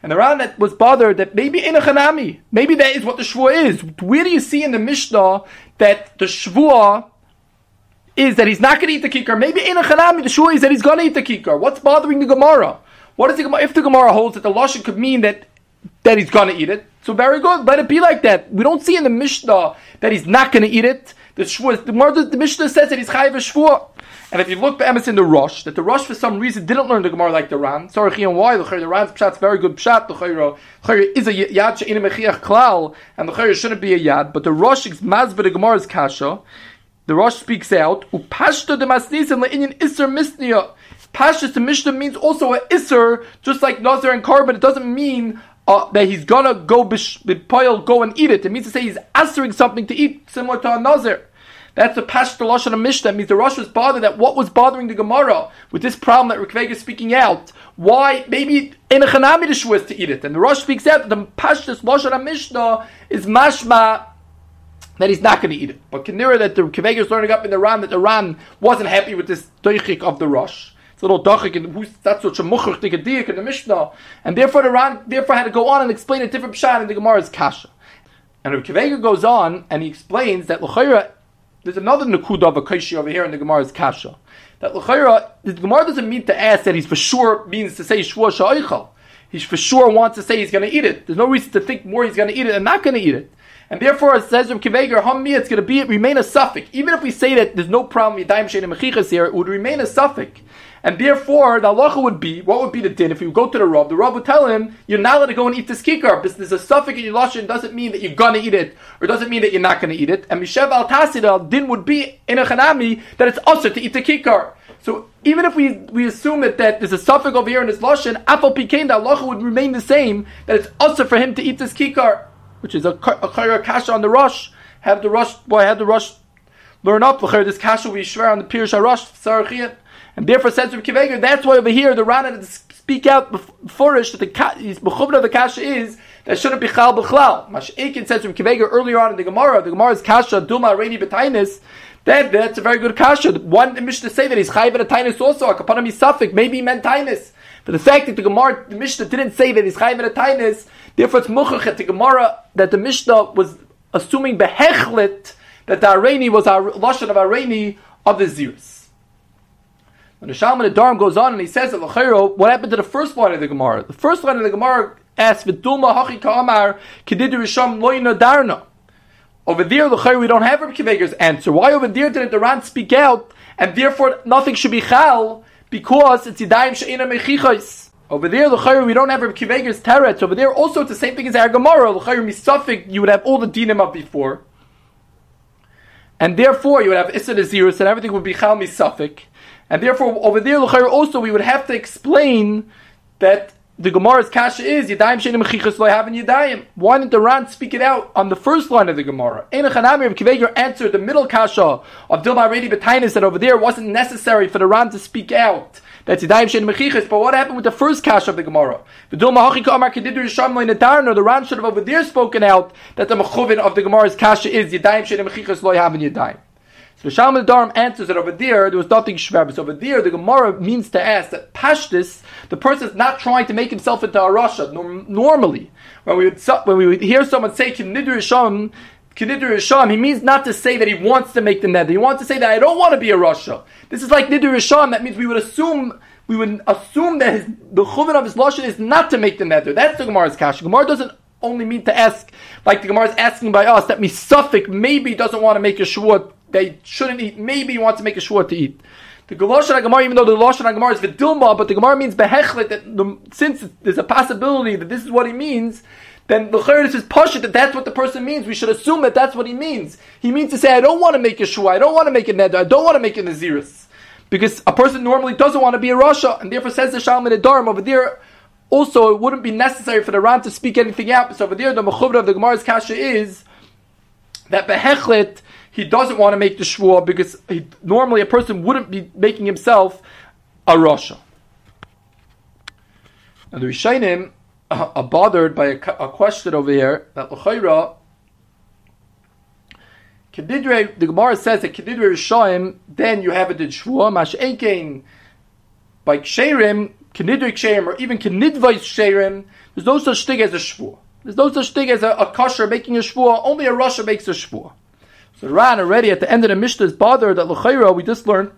And the Ran was bothered that maybe in a chanami, maybe that is what the shvua is. Where do you see in the Mishnah that the shvua is that he's not going to eat the kikar? Maybe in a chanami the shvua is that he's going to eat the kikar. What's bothering the Gemara? What is the Gemara? If the Gemara holds that the lashon could mean that that he's going to eat it, so very good. Let it be like that. We don't see in the Mishnah that he's not going to eat it. The shvur, the, the, Mishnah says that he's chayiv shvur. And if you look at Emerson, the Rosh, that the Rosh for some reason didn't learn the Gemara like the Ran. Sorry, and why? The the Ran's pshat's very good pshat. The Chayra is a yad she'ina mechiach klal, and the Chayra shouldn't be a yad. But the Rosh is mazba the Gemara's kasha. The Rosh speaks out, upashta de masnisim le'inyan iser misniya. Pashtas the Mishnah means also an iser, just like Nazir and Carbon. It doesn't mean uh, that he's gonna go b'poil, go and eat it. It means to say he's answering something to eat, similar to a nazir. That's the pashto lashon of Mishnah. It means the Rosh was bothered that what was bothering the Gemara with this problem that Rikveg is speaking out. Why maybe in a chanami to eat it, and the Rosh speaks out that the pashtos lashon of Mishnah is mashma that he's not going to eat it. But Kinira that the Kiveg is learning up in the Ran that the Ran wasn't happy with this doichik of the Rosh. It's a little dachik, and who's that's such a muchach digadik in the Mishnah, and therefore the Ran therefore had to go on and explain a different pshat in the Gemara's kasha. And Rav Kivega goes on and he explains that l'chayra there's another nakuda of a kaishi over here in the Gemara's kasha. That l'chayra the Gemara doesn't mean to ask that he's for sure means to say shvua sha'ichal. He for sure wants to say he's going to eat it. There's no reason to think more he's going to eat it and not going to eat it. And therefore, it says from Akiva Eger, it's going to be remain a suffix. Even if we say that there's no problem Yadayim Shein Mechichas here, it would remain a suffix. And therefore, the halacha would be, what would be the din? If you go to the Rav, the Rav would tell him, you're not allowed to go and eat this kikar, because there's a suffix in your lashon, doesn't mean that you're gonna eat it, or doesn't mean that you're not gonna eat it. And Mishev al Tasida, din would be in a chanami, that it's also to eat the kikar. So even if we, we assume that, that there's a suffix over here in his lashon, apal pikain, the halacha would remain the same, that it's also for him to eat this kikar, which is a, a, kasha on the rush. Have the rush, boy, have the rush learn up. This kasha we swear on the Pirush Rush. And therefore, says Rav Akiva Eger, that's why over here the Rana to speak out beforish that the bechuvna of the kasha is that shouldn't be chal b'chlal. Mashaikin says Rav Akiva Eger earlier on in the Gemara, the Gemara's kasha duma reini b'tainis. That that's a very good kasha. One Mishnah say that he's chayv a tainus also. A kapanami suffix maybe he meant tainus. But the fact that the Gemara, the Mishnah didn't say that he's chayv a tainus, therefore it's muchach the Gemara that the Mishnah was assuming behechlet that the Areni was our lashon of Areni of the Zirus. When the Shalmei Nedarim goes on and he says what happened to the first line of the Gemara? The first line of the Gemara asks, Vidulma Hachi Ka'amar Kedidu Risham Loina Darna. Over there, Lachero, we don't have Rabbi Akiva Eger's answer. Why over there didn't the Ran speak out and therefore nothing should be Chal because it's Yidayim She'ina Mechichos. Over there, L'chayr, we don't have Akiva Eger's teretz. Over there, also it's the same thing as our Gemara. L'chayr misafik, you would have all the dinim of before. And therefore, you would have Issa Nazirus, and everything would be Chal misafik. And therefore, over there, also, we would have to explain that the Gemara's kasha is Yadayim Shenim Mechichas Lo Havin Yadayim. Why didn't the Ran speak it out on the first line of the Gemara? Ein Chanami of Akiva Eger answered the middle kasha of Dilma Redi Betainis that over there wasn't necessary for the Ran to speak out. That's Yadayim Shenim Mechichas. But what happened with the first kasha of the Gemara? The Dilma Hachika Amar Kedidu Yisham Lo Nedarno. The Ran should have over there spoken out that the Mechuvin of the Gemara's kasha is Yadayim Shenim Mechichas Lo Havin Yadayim. So Shalmei Nedarim answers that over there there was nothing shver. So over there the Gemara means to ask that pashtis the person is not trying to make himself into a rasha. Normally, when we would when we would hear someone say Kinidr Sham, he means not to say that he wants to make the nether. He wants to say that I don't want to be a rasha. This is like Sham. That means we would assume we would assume that his, the chuvin of his lashon is not to make the nether. That's the Gemara's kasha. Gemara doesn't only mean to ask, like the Gemara is asking by us, that Misafik maybe doesn't want to make a shvuah, they shouldn't eat, maybe he wants to make a shvuah to eat. The Galoshan Gemara, even though the Galoshan Gemara is Vidilma, but the Gemara means Behechlet, that the, since there's a possibility that this is what he means, then the Chayyid is Pashit that that's what the person means. We should assume that that's what he means. He means to say, I don't want to make a shvuah, I don't want to make a neder, I don't want to make a naziris. Because a person normally doesn't want to be a Rasha, and therefore says the Shalom the Dharm over there, also, it wouldn't be necessary for the Ran to speak anything out. So over there, the Mechubra of the Gemara's Kasha is that Behechlet, he doesn't want to make the Shvuah because he, normally a person wouldn't be making himself a Rasha. And the Rishainim are bothered by a, a question over here that L'chaira, Kedidre, the Gemara says that Kedidre Rishayim, then you have it in Shvuah, Mash Ekein, by Ksherim, Kenidrik Sherim, or even Kenidvais Sherim, there's no such thing as a Shvuah. There's no such thing as a, a kosher making a Shvuah, only a rasha makes a Shvuah. So Ran already at the end of the Mishnah is bothered that L'chaira, we just learned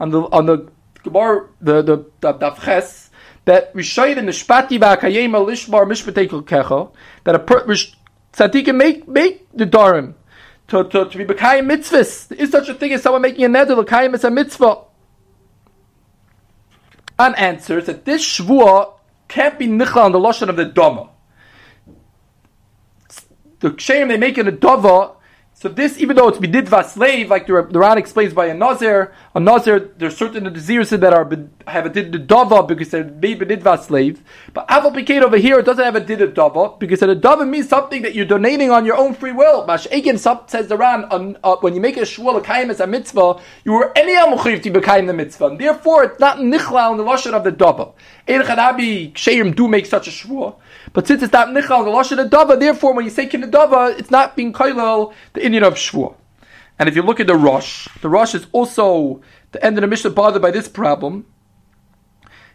on the, on the Gemara, the, the, the Davches, that the Shpati Ba'akayema Lishmar Mishpatei Kecha, that a per, tzaddik can make, make the Darim, to, to, to be B'kayim mitzvahs. There is such a thing as someone making a neder, L'kayim is a mitzvah unanswered that this shvua can't be nichla on the lashon of the dama. The ksheim they make in a dava so this, even though it's bididva slave, like the, the Ran explains by a nazir, a nazir, there's certain diseases that are have a did because they're made bididva slave. But aval piket over here, it doesn't have a did because a dava means something that you're donating on your own free will. Mash Egin says the Ran, uh, when you make a shvuah a kaim as a mitzvah, you were any amuchiv to bekayim the mitzvah. And therefore, it's not nichla on the lashon of the dava. Ein chadabi do make such a shvuah. But since it's not nichal the lashon dava, therefore when you say kinadava, it's not being kailal the Indian of shvua. And if you look at the Rosh, the Rosh is also the end of the Mishnah bothered by this problem.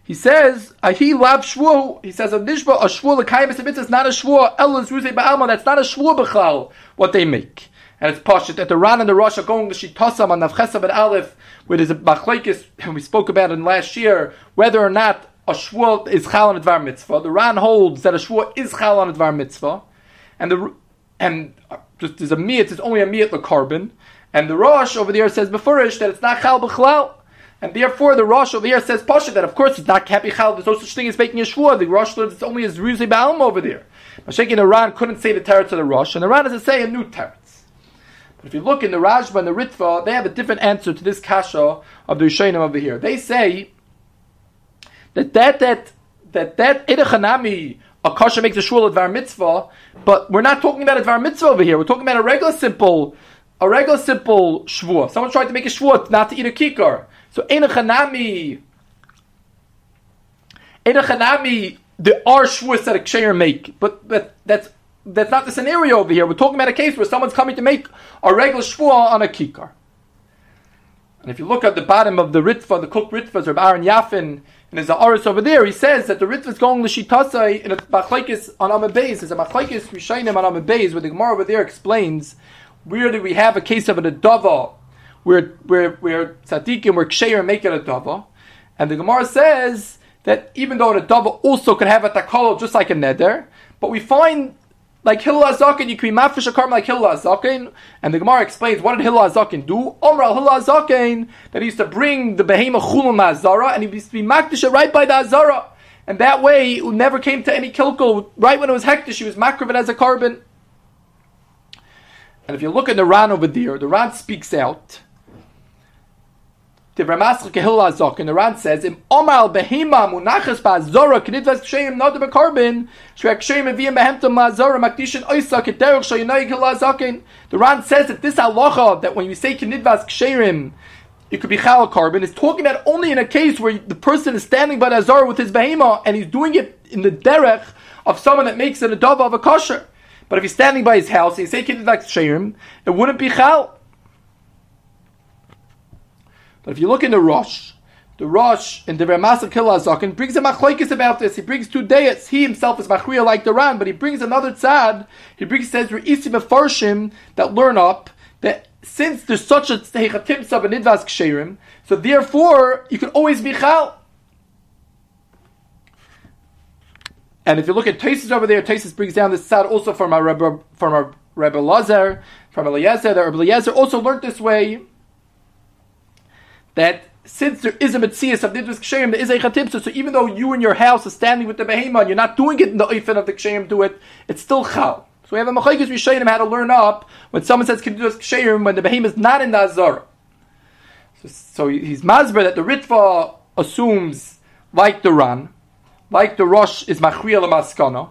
He says, "Ahi lav shvua." He says, "A nishba a shvua l'kayim is not a shvua. Elas ruzei ba'alma. That's not a shvua b'chal. What they make." And it's pashut that the Ran and the Rosh are going to shitasam on Navchesam and Aleph, where there's a machlekes, and we spoke about in last year, whether or not a shvuah is chal on a dvar mitzvah. The Ran holds that a shvuah is chal on a dvar mitzvah, and the and uh, just there's a miyat, it's only a miyat the carbon, and the Rosh over there says befurish that it's not chal b'chlal. And therefore, the Rosh over here says Pasha that of course it's not Kapi Chal. There's no such thing as making a shvuah. The Rosh learns it's only as Ruzi Ba'alm over there. Mashek in Iran couldn't say the teretz of the Rosh, and Iran to say a new teretz. But if you look in the Rashba and the Ritva, they have a different answer to this kasha of the Rishonim over here. They say that that that that that edachanami a kasha makes a shul at var mitzvah, but we're not talking about a var mitzvah over here. We're talking about a regular simple a regular simple shvua. Someone trying to make a shvua not to eat a kikar. So edachanami edachanami there are shvuas that a ksheir make, but but that's that's not the scenario over here. We're talking about a case where someone's coming to make a regular shvua on a kikar. And if you look at the bottom of the Ritva, the Cook Ritvas, or Aaron Yafin, and a Aris over there, he says that the Ritva is going l'shitasai in a machlaikis on Amid Beis. There's a machlaikis Rishainim on Amid Beis, where the Gemara over there explains where do we have a case of an adava, where where where tzaddikim, where ksheir make it a dava, and the Gemara says that even though an adava also could have a takalo just like a neder, but we find like Hillel Azakin, you can be mafish a karm like Hillel Azakin, and the Gemara explains what did Hillel Azakin do? Omar al Hillel Azakin that he used to bring the behemoth chulam azara, and he used to be makdish right by the azara, and that way it never came to any kilkel. Right when it was hektish, he was makriv as a carbon. And if you look at the Ran over there, the Ran speaks out the Ramascha Kehil Azok, and the Ran says, Im Omal Behema Munachas Ba'azora Knidvas Ksheim Not the Carbon Shrek Ksheim Eviyim Behemta Ma'azora Makdishin Oisa Kederach Shayinai Kehil Azokin. The Ran says that this halacha that when you say Knidvas Ksheim, it could be chal carbon. It's talking about only in a case where the person is standing by the azara with his behema and he's doing it in the derech of someone that makes an adava of a kosher. But if he's standing by his house and you say knidvas ksherim, it wouldn't be chal. But if you look in the Rosh, the Rosh in the Ramasa Kilazakin brings a machlokes about this. He brings two days. He himself is machriya like the Ran, but he brings another tzad. He brings says Re'isim Farshim that learn up that since there's such a heichatim sab and nidvas ksherim, so therefore you can always be chal. And if you look at Taisus over there, Taisus brings down this tzad also from our Rebbe, from our Rebbe Lazar, from Eliezer. The Rebbe Eliezer also learned this way that since there is a mitzias of nidus ksherim, there is a chatipsa. So even though you in your house is standing with the behemoth, you're not doing it in the oifen of the ksherim, do it. It's still chal. So we have a machayikis rishayim how to learn up when someone says nidus ksherim when the behemoth is not in the azara. So, so he's mazber that the ritva assumes like the ran, like the rosh is machriya maskana.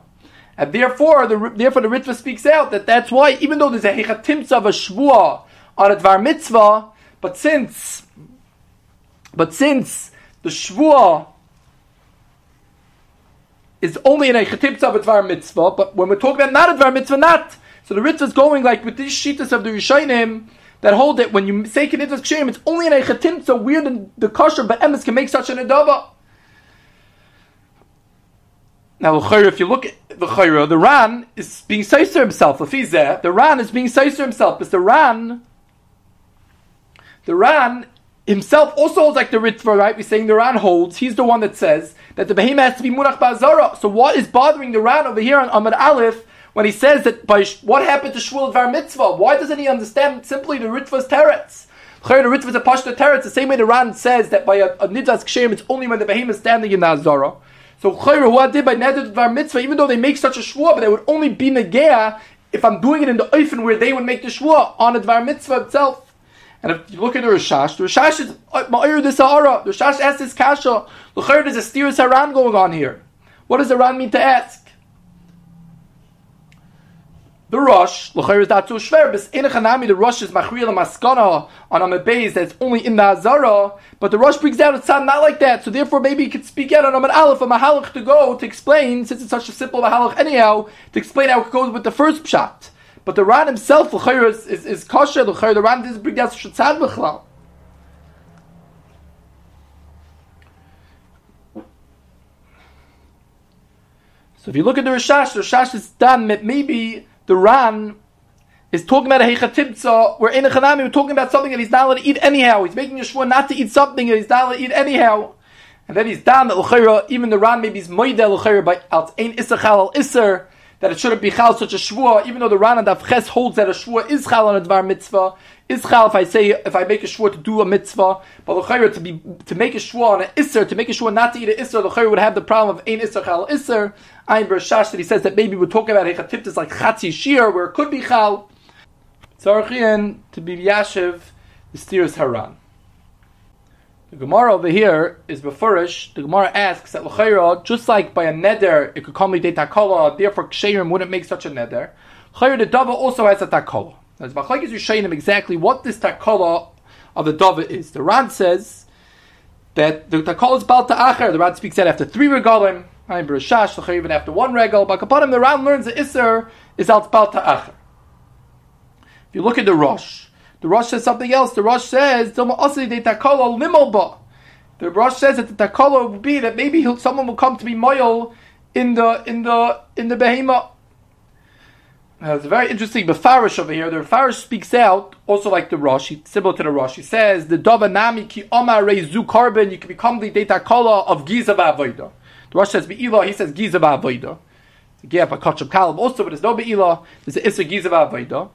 And therefore, the, therefore the Ritva speaks out that that's why, even though there's a hechatimtza of a shvua on a dvar mitzvah, but since but since the Shvuah is only in a Chetibtza of Dvar Mitzvah, but when we're talking about not a Dvar Mitzvah, not. So the Ritva is going like with these Shitas of the Rishayim that hold it, when you say Kenitvas Kshem, it's only in a Chetimtza where the, the kosher but Emes can make such an Adava. Now, if you look at the Chayra, the Ran is being Seiser himself. If he's there, the Ran is being Seiser himself. Because the Ran, the Ran himself also holds like the Ritva, right? We're saying the Ran holds. He's the one that says that the behemoth has to be Munach Ba'azara. So what is bothering the Ran over here on Amad Aleph when he says that by what happened to Shmuel Var Mitzvah? Why doesn't he understand simply the Ritva's teretz? The Ritva is a Pashta teretz, the same way the Ran says that by a, a Nidas Kshem, it's only when the behemoth is standing in the Azara. So Chayr, what did by Neder Var Mitzvah, even though they make such a Shmuel, but they would only be Negea if I'm doing it in the Eifen where they would make the Shmuel on a Dvar Mitzvah itself. And if you look at the Rashash, the Rashash is uh, Ma'ir the Sahara. The Rashash asks this kasha. L'chayr, there's a steer Haran going on here. What does Haran mean to ask? The Rosh, l'chayr is that too shver, but in Chanami, the Rosh is Machriya Maskana on Amid Beis, that's only in the Azara, but the Rosh brings down a tzad not like that, so therefore maybe he could speak out on Amid Aleph, a Mahalach to go to explain, since it's such a simple Mahalach anyhow, to explain how it goes with the first Pshat. But the Ran himself, is, is, is kosher, the Ran doesn't bring down Shatzad B'chlal. So if you look at the Rashash, the Rashash is done, maybe the Ran is talking about a Heichatibtza, where in a Chanami we're talking about something that he's not allowed to eat anyhow. He's making a shvur not to eat something that he's not allowed to eat anyhow. And then he's done that L'chayra, even the Ran maybe is Moideh L'chayra by Al Ein Isachal Al Isser, that it shouldn't be chal such a shvua, even though the Ran and Ches holds that a shvua is chal on a dvar mitzvah, is chal if I say if I make a shvua to do a mitzvah, but the l'chayr to be to make a shvua on an isser, to make a shvua not to eat an isser, l'chayr would have the problem of ein isser chal isser. Ayin Bershash that he says that maybe we're talking about is like chatzi shir where it could be chal. Tzarchian to be yashiv the steers haran. The Gemara over here is befurish. The Gemara asks that l'chayra, just like by a neder, it could with takala, therefore ksherim wouldn't make such a neder. Chayra the dava also has a takala. As Machlekes Yishayim exactly what this takala of the dava is. The Ran says that the takala is bal ta'acher. The Ran speaks that after three regalim, I'm b'rishash, l'chayra even after one regal. But kapanim, the Ran learns the iser is al bal ta'acher. If you look at the Rosh, the Rosh says something else. The Rosh says, The Rosh says that the takala would be that maybe someone will come to be moyal in the in the in the behema. Now, it's a very interesting Befarish over here. The Befarish speaks out, also like the Rosh, similar to the Rosh. He says, the Dava Nami ki Omar Rezu Carbon, you can become the data kala of Giza Ba'avoida. The Rosh says Be'ilah, he says Giza Ba'avoida. Again, a Kachab Kalam also, but there's no Be'ilah, there's an Issa Giza Ba'avoida.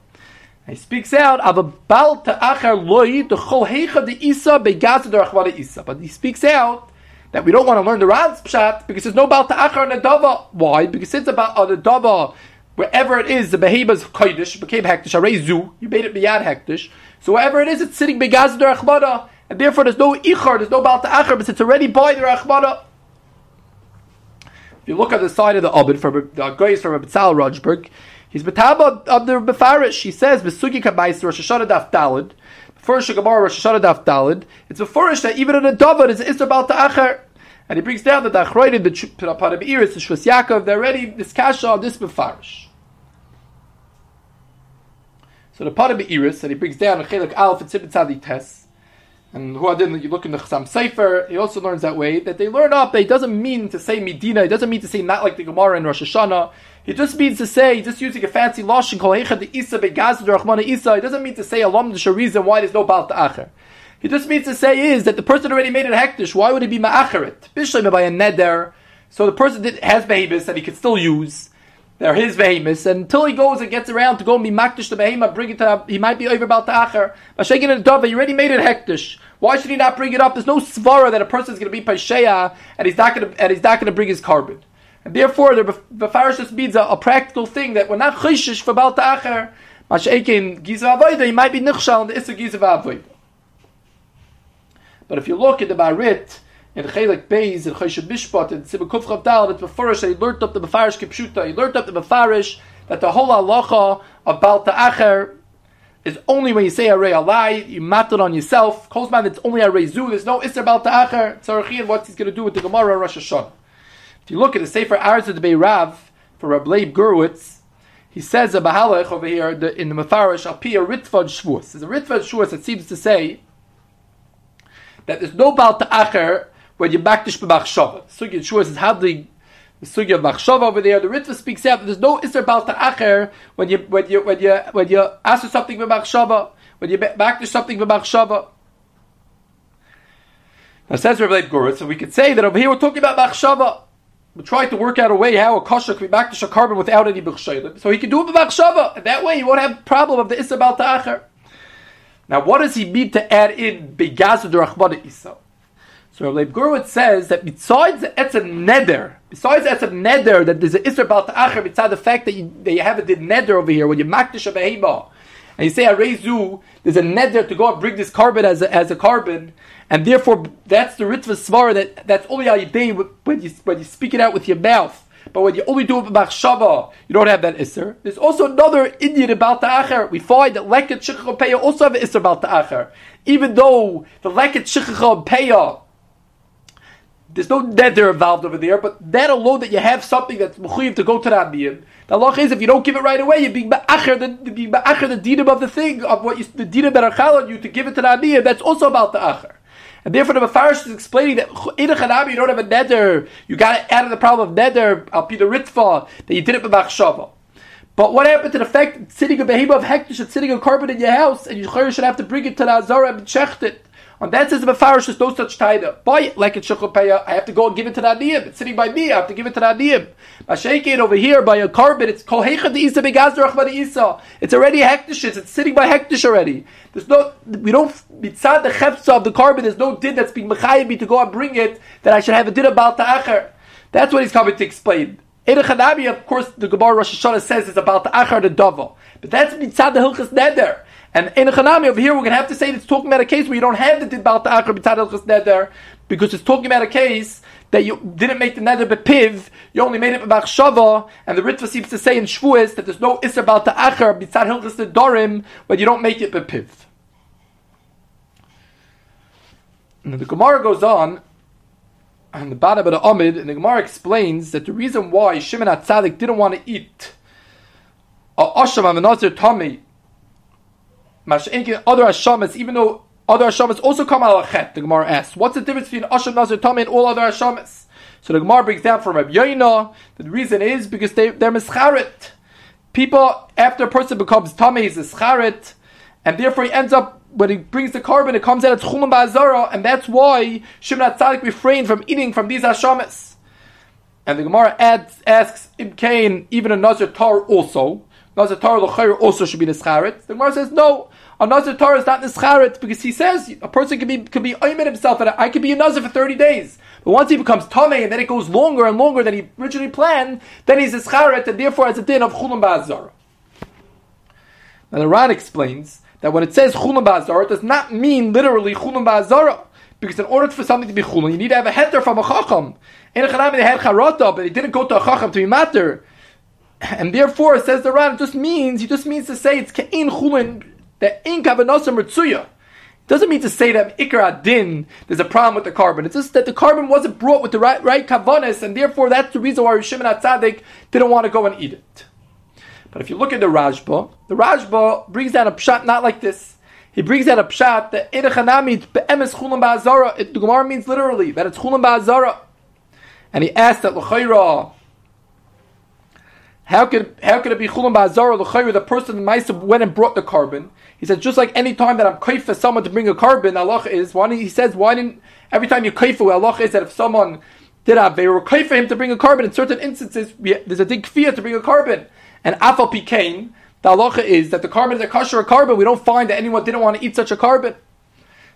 He speaks out a the. But he speaks out that we don't want to learn the Ran's pshat because there's no bal ta'achar the dava. Why? Because it's about the dava wherever it is, the beheba's kodesh became hektish. Arezu, you made it biyad hektish. So wherever it is, it's sitting begaz de and therefore there's no ichar, there's no bal ta'achar, but it's already by the rachmada. If you look at the side of the Abid from the Goyes from Betzal Rajberg, He's betaba of the befarish. He says besugi kabais Rosh Hashanah daf dalid. First Gemara Rosh Hashanah daf dalid. It's befurish that even in a davar is isabal ta'acher. And he brings down that the achroidim, the Parab Iris, the Shvus Yaakov, they're already this kasha on this befarish. So the Parab Iris, and he brings down a chelik alf and tzadi tes. and who didn't you look in the Chassam Sofer, he also learns that way, that they learn up that it doesn't mean to say Medina, it doesn't mean to say not like the Gemara in Rosh Hashanah, it just means to say, just using a fancy lashon, kol the isa begaz the isa, it doesn't mean to say alum the reason why there's no Baal Ta'acher. He just means to say is that the person already made it hektish, why would it be ma'acharit? Bishleim by a neder, so the person did, has behemoths that he could still use, they're his behemoths, and until he goes and gets around to go and be makdish the behemoth, bring it to, he might be over about ta'acher. Mashakin and dove, he already made it hektish. Why should he not bring it up? There's no svara that a person is going to be paisheya and he's not going to and he's not going to bring his carbon. And therefore, the befarish means a, a, practical thing that we're not chayshish for bal ta'acher. Mashakin gizav avoida, he might be nichshal in the issa gizav. But if you look at the barit in Chelik Beis in Choshe Bishpat in Tzibur Kuf Dal, it's that he learned up the Befarish Kipshuta. He learned up the Befarish that the whole halacha of Bal Ta'acher is only when you say a alai, you mat it on yourself. Kolzman, it's only a zu. There's no Isser Bal Ta'acher. Tzarachi and what he's going to do with the Gemara Rosh Hashanah. If you look at the Sefer Arz of the Rav for Rab Leib Gurwitz, he says a Bahalach over here the, in the Mefarish, Alpia Ritvad Shvuas. There's a Ritvad Shvuas that seems to say that there's no Baal Ta'acher when you bakdish b'machshava. The Sugya Shvuas is hadli the sugya of machshava over there. The Ritva speaks out that there's no iser bal ta'acher when you when you when you when you ask for something b'machshava when you bakdish something b'machshava. Now says Rabbi Gurwitz, so we could say that over here we're talking about machshava. We try to work out a way how a kosher can be back to carbon without any b'chshayim. So he can do it b'machshava, that way he won't have problem of the iser bal ta'acher. Now, what does he mean to add in begazu derachmana isa? So Rabbi Gurwitz says that besides the etzem neder, besides the etzem neder, that there's an isra bal ta'acher, besides the fact that you, that you have a neder over here, when you makdish a behema, and you say arezu, there's a neder to go and bring this carbon as a, as a carbon, and therefore that's the ritva svara that that's only how you day when you when you speak it out with your mouth. But when you only do it with machshava, you don't have that isser. There's also another Indian about the acher. We find that leket peya also have an isser about the acher, even though the leket peya there's no nether involved over there, but that alone that you have something that's mechuyev to go to the abiyim. The law is if you don't give it right away, you're being ba'acher the being ba'acher the dinim of the thing of what you, the dinim that are chal on you to give it to the abiyim. That's also about the acher. And therefore, the Mefarish is explaining that <laughs> in a chanabi you don't have a nether. You got add in the problem of nether al the ritva that you did it b'machshava. But what happened to the fact that sitting a behemoth of hektish, sitting a carbon in your house, and you should have to bring it to the azara and check it? And that says the Mefarish is no such taida. Buy it like it's Shechupaya, I have to go and give it to the Adiyim. It's sitting by me, I have to give it to the Adiyim. Mashaykin over here by a carbon, it's Kohecha the Isa Begazrach by the Isa. It's already hektish, it's sitting by hektish already. There's no, we don't, mitzad the chefza of the carbon, there's no din that's being mechayibi to go and bring it, that I should have a din about the ta'acher. That's what he's coming to explain. Edechanabi, of course, the Gemara Rosh Hashanah says is about the achar the dava. But that's mitzad the hilchas neder. And in a Chanami over here, we're going to have to say it's talking about a case where you don't have the Dibal Ta'akar B'tad El Neder, because it's talking about a case that you didn't make the Neder B'piv, you only made it B'bach Shava, and the Ritva seems to say in Shvuas that there's no Isser Bal Ta'akar B'tad Hilchas Nedorim, but you don't make it B'piv. And the Gemara goes on, and the bottom of the Amid, and the Gemara explains that the reason why Shimon HaTzadik didn't want to eat a Asham Amenazir Tomei other Hashamas, even though other Hashamas also come of Chet, the Gemara asks, what's the difference between Asham Nazir Tameh and all other Hashamas? So the Gemara brings down from Rabbi Yoina, the reason is because they, they're mischarit. People, after a person becomes Tameh, he's a scharit, and therefore he ends up, when he brings the carbon, it comes out as Chulam Ba'azara, and that's why Shimon HaTzadik refrained from eating from these Hashamas. And the Gemara adds, asks, Ibkain, even a Nazir Tar also, Nazir Torah Tar also should be Nischarit. The Gemara says, no, a Nazir Torah is not Nischaret because he says a person can be can be oimed himself and I could be a Nazir for 30 days. But once he becomes Tomei and then it goes longer and longer than he originally planned, then he's Nischaret and therefore has a din of Chulam Ba'azara. Now the Ran explains that when it says Chulam Ba'azara, it does not mean literally Chulam Ba'azara. Because in order for something to be chulam, you need to have a heter from a chacham. In a they had charata, but they didn't go to a chacham to be matter. <clears throat> And therefore, it says the Ran, it just means, he just means to say it's ke'in chulin that in kavanasa mertzuya doesn't mean to say that ikar adin there's a problem with the carbon. It's just that the carbon wasn't brought with the right right kavanas, and therefore that's the reason why Shimon Atzadik didn't want to go and eat it. But if you look at the Rashba, the Rashba brings down a pshat not like this. he brings out a pshat that Edechanami be'emes chulam ba'azara. The Gemara means literally that it's chulam ba'azara. And he asked that l'chayra, how could how could it be chulam ba'azara l'chayra? The person Maisa went and brought the carbon. He said just like any time that I'm kaif for someone to bring a carbon, Allah is why he says why didn't every time you kaif for Allah is that if someone did have they were kaif for him to bring a carbon in certain instances there's a big fear to bring a carbon and afal pikain the halacha is that the carbon is a kosher carbon. We don't find that anyone didn't want to eat such a carbon.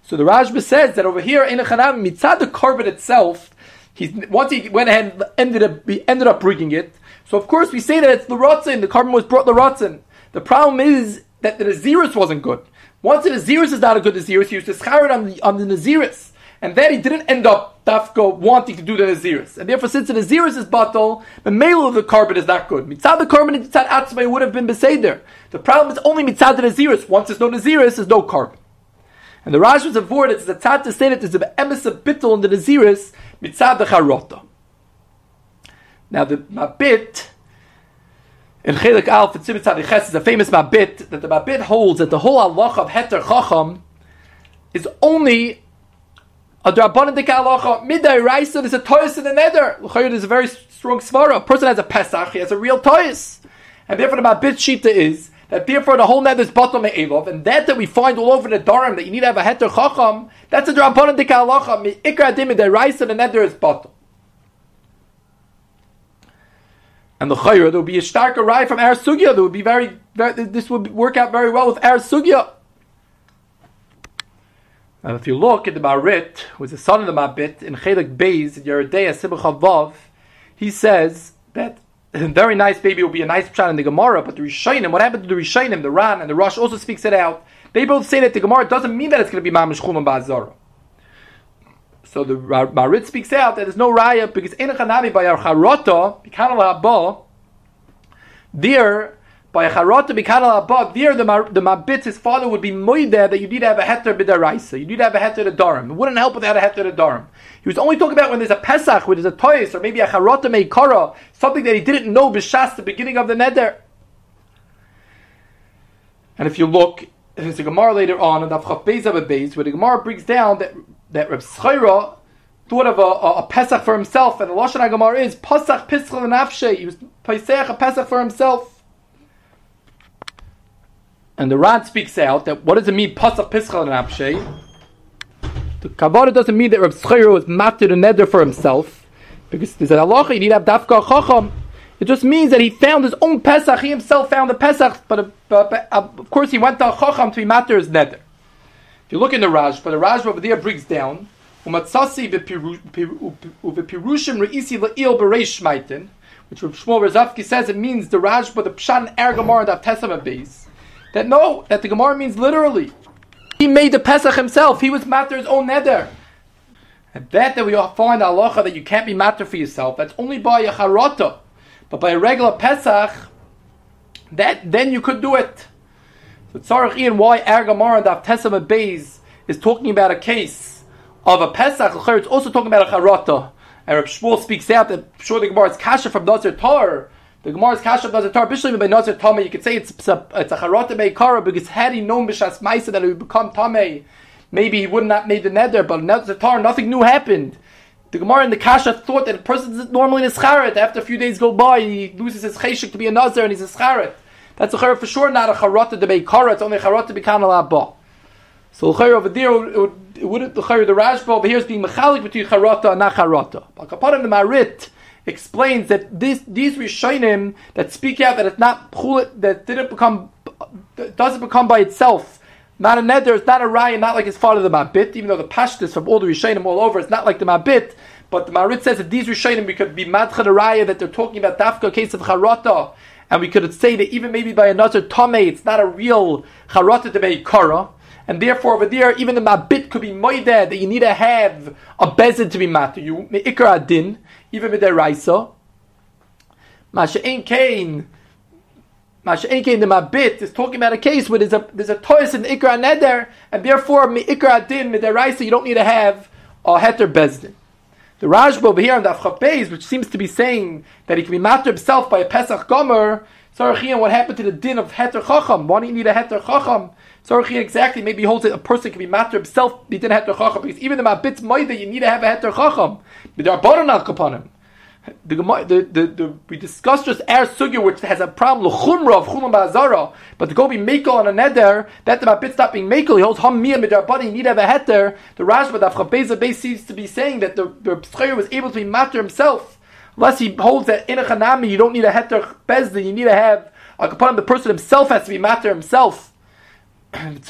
So the Rashba says that over here in Echanam, mitzad the carbon itself, he's once he went ahead and ended up he ended up bringing it. So of course we say that it's the rotzen. The carbon was brought the rotzen. The problem is that the Naziris wasn't good. Once the Naziris is not a good Naziris, he used to schar on the on the Naziris. And then he didn't end up dafko wanting to do the Naziris. And therefore, since the Naziris is batal, the male of the carbon is not good. Mitzad the carbon and mitzad atzmai would have been beseder. The problem is only mitzad the Naziris. Once there's no Naziris, there's no carbon. And the Raj was avoided, it's a tzad to say that there's an emes of bittel in the Naziris, mitzad the charota. Now the mabit, in Chelik Alf and Tzimitzad Ches is a famous mabit, that the mabit holds that the whole Allah of Heter Chacham is only a drabanan de kalacha midday raisa. There's a toyus in the nether. L'chayir is a very strong svara. A person has a pesach. He has a real toyus, and therefore the mabit shita is that therefore the whole nether is bottom me'elov, and that that we find all over the dharam that you need to have a heter chacham. That's a kalacha. Mi ikra dim midday raisa. The nether is bottom. And the chayr, there would be a starker rye from Ar Sugya. There would be very, very, this would work out very well with Ar Sugya. And if you look at the Maharit, who is the son of the Mabit, in Chelik Beis, in Yeridea Sibuchavav, he says that a <laughs> very nice baby will be a nice pshat in the Gemara, but the Rishayim, what happened to the Rishayim, the Ran, and the Rosh also speaks it out. They both say that the Gemara doesn't mean that it's going to be Mamish Chulam Ba'azara. So the Maharit speaks out that there's no raya because in Chanabi by Archarota, Bikanal Haba, there by a charata b'kanal abad, there the, the mabit, his father would be moide that you need to have a heter b'daraisa. You need to have a heter to darim. It wouldn't help without a heter to darim. He was only talking about when there's a pesach, when there's a toys, or maybe a charata meikara, something that he didn't know b'shas, the beginning of the neder. And if you look, there's a Gemara later on, and the Beis, where the Gemara brings down that, that Reb Schaira thought of a, a, a, Pesach for himself, and the Lashon HaGemara is, Pesach Pischel Nafshe, he was Pesach, a Pesach for himself. And the Rad speaks out that what does it mean, Pesach Pischal and Abshay? The Kabbalah doesn't mean that Reb Schreier was matter the neder for himself, because there's an halacha, you need to have dafka chacham. It just means that he found his own Pesach, he himself found the Pesach, but, but, of course he went to a chacham to be matter his neder. If you look in the Raj, but the Raj over there breaks down, which Shmuel Rozovsky says it means the Raj, but the Pshan and the Tesama base that no, that the Gemara means literally. He made the Pesach himself. He was matter his own neder. And that that we all find halacha that you can't be matter for yourself. That's only by a charata. But by a regular Pesach, that then you could do it. So Tzarech Ian, why Ergamar and Avtesama Beis is talking about a case of a Pesach, it's also talking about a charata. And Reb Shmuel speaks out that sure the Gemara is kasha from Nazir Tar, the Gemara's kasha does a tar bishlim by nazir tame. You could say it's, it's a charata meikara because had he known b'shas ma'isa that it would become tame, maybe he would not made the neder. But nazir tar, nothing new happened. The Gemara and the Kasha thought that a person is normally in a scharet. After a few days go by, he loses his cheshik to be a nazir and he's a scharet. That's a charat for sure, not a charata de beikara. It's only a charata bekan alabah. So the over there, it would, it would the chayyur the Rashba over here is being mechalik between charata and not charata. But kaparim the Maharit explains that this, these Rishonim that speak out that it's not that didn't become, doesn't become by itself, not a neder, it's not a raya, not like his father the Mabit, even though the pashtus from all the Rishonim all over, it's not like the Mabit, but the Maharit says that these Rishonim, we could be madcha the raya that they're talking about dafka case of charata, and we could say that even maybe by another tome, it's not a real charata to be and therefore over there, even the mabit could be moided that you need to have a bezin to be matter you ikra adin, even with the raisa. Masha ein kain. Masha ein kain the mabit is talking about a case where there's a there's a toys in ikra neder, and therefore mi ikra adin with the raisa you don't need to have a heter bezdin. The Rashba over here on the Afchapez, which seems to be saying that he can be matter himself by a Pesach Gomer, Sarachian, what happened to the din of Heter Chacham? Why do you need a Heter Chacham? Sarachian exactly maybe holds that a person can be matter himself be din Heter Chacham, because even the Mabitz Moida, you need to have a Heter Chacham. But there are upon him. The, the, the, the, we discussed just Air Sugya, which has a problem, L'chumra of Chulam Ba'azara, but to go be Mekel on a Neder, that the Mabit stop being Mekel, he holds Ham Mia Midarabani, you need have a Heter. The Rashba, the Afchabeza base seems to be saying that the, the was able to be matter himself. Unless he holds that in a Chanami, you don't need a Heter Bezdin, you need to have, upon him, the person himself has to be matter himself. <clears throat>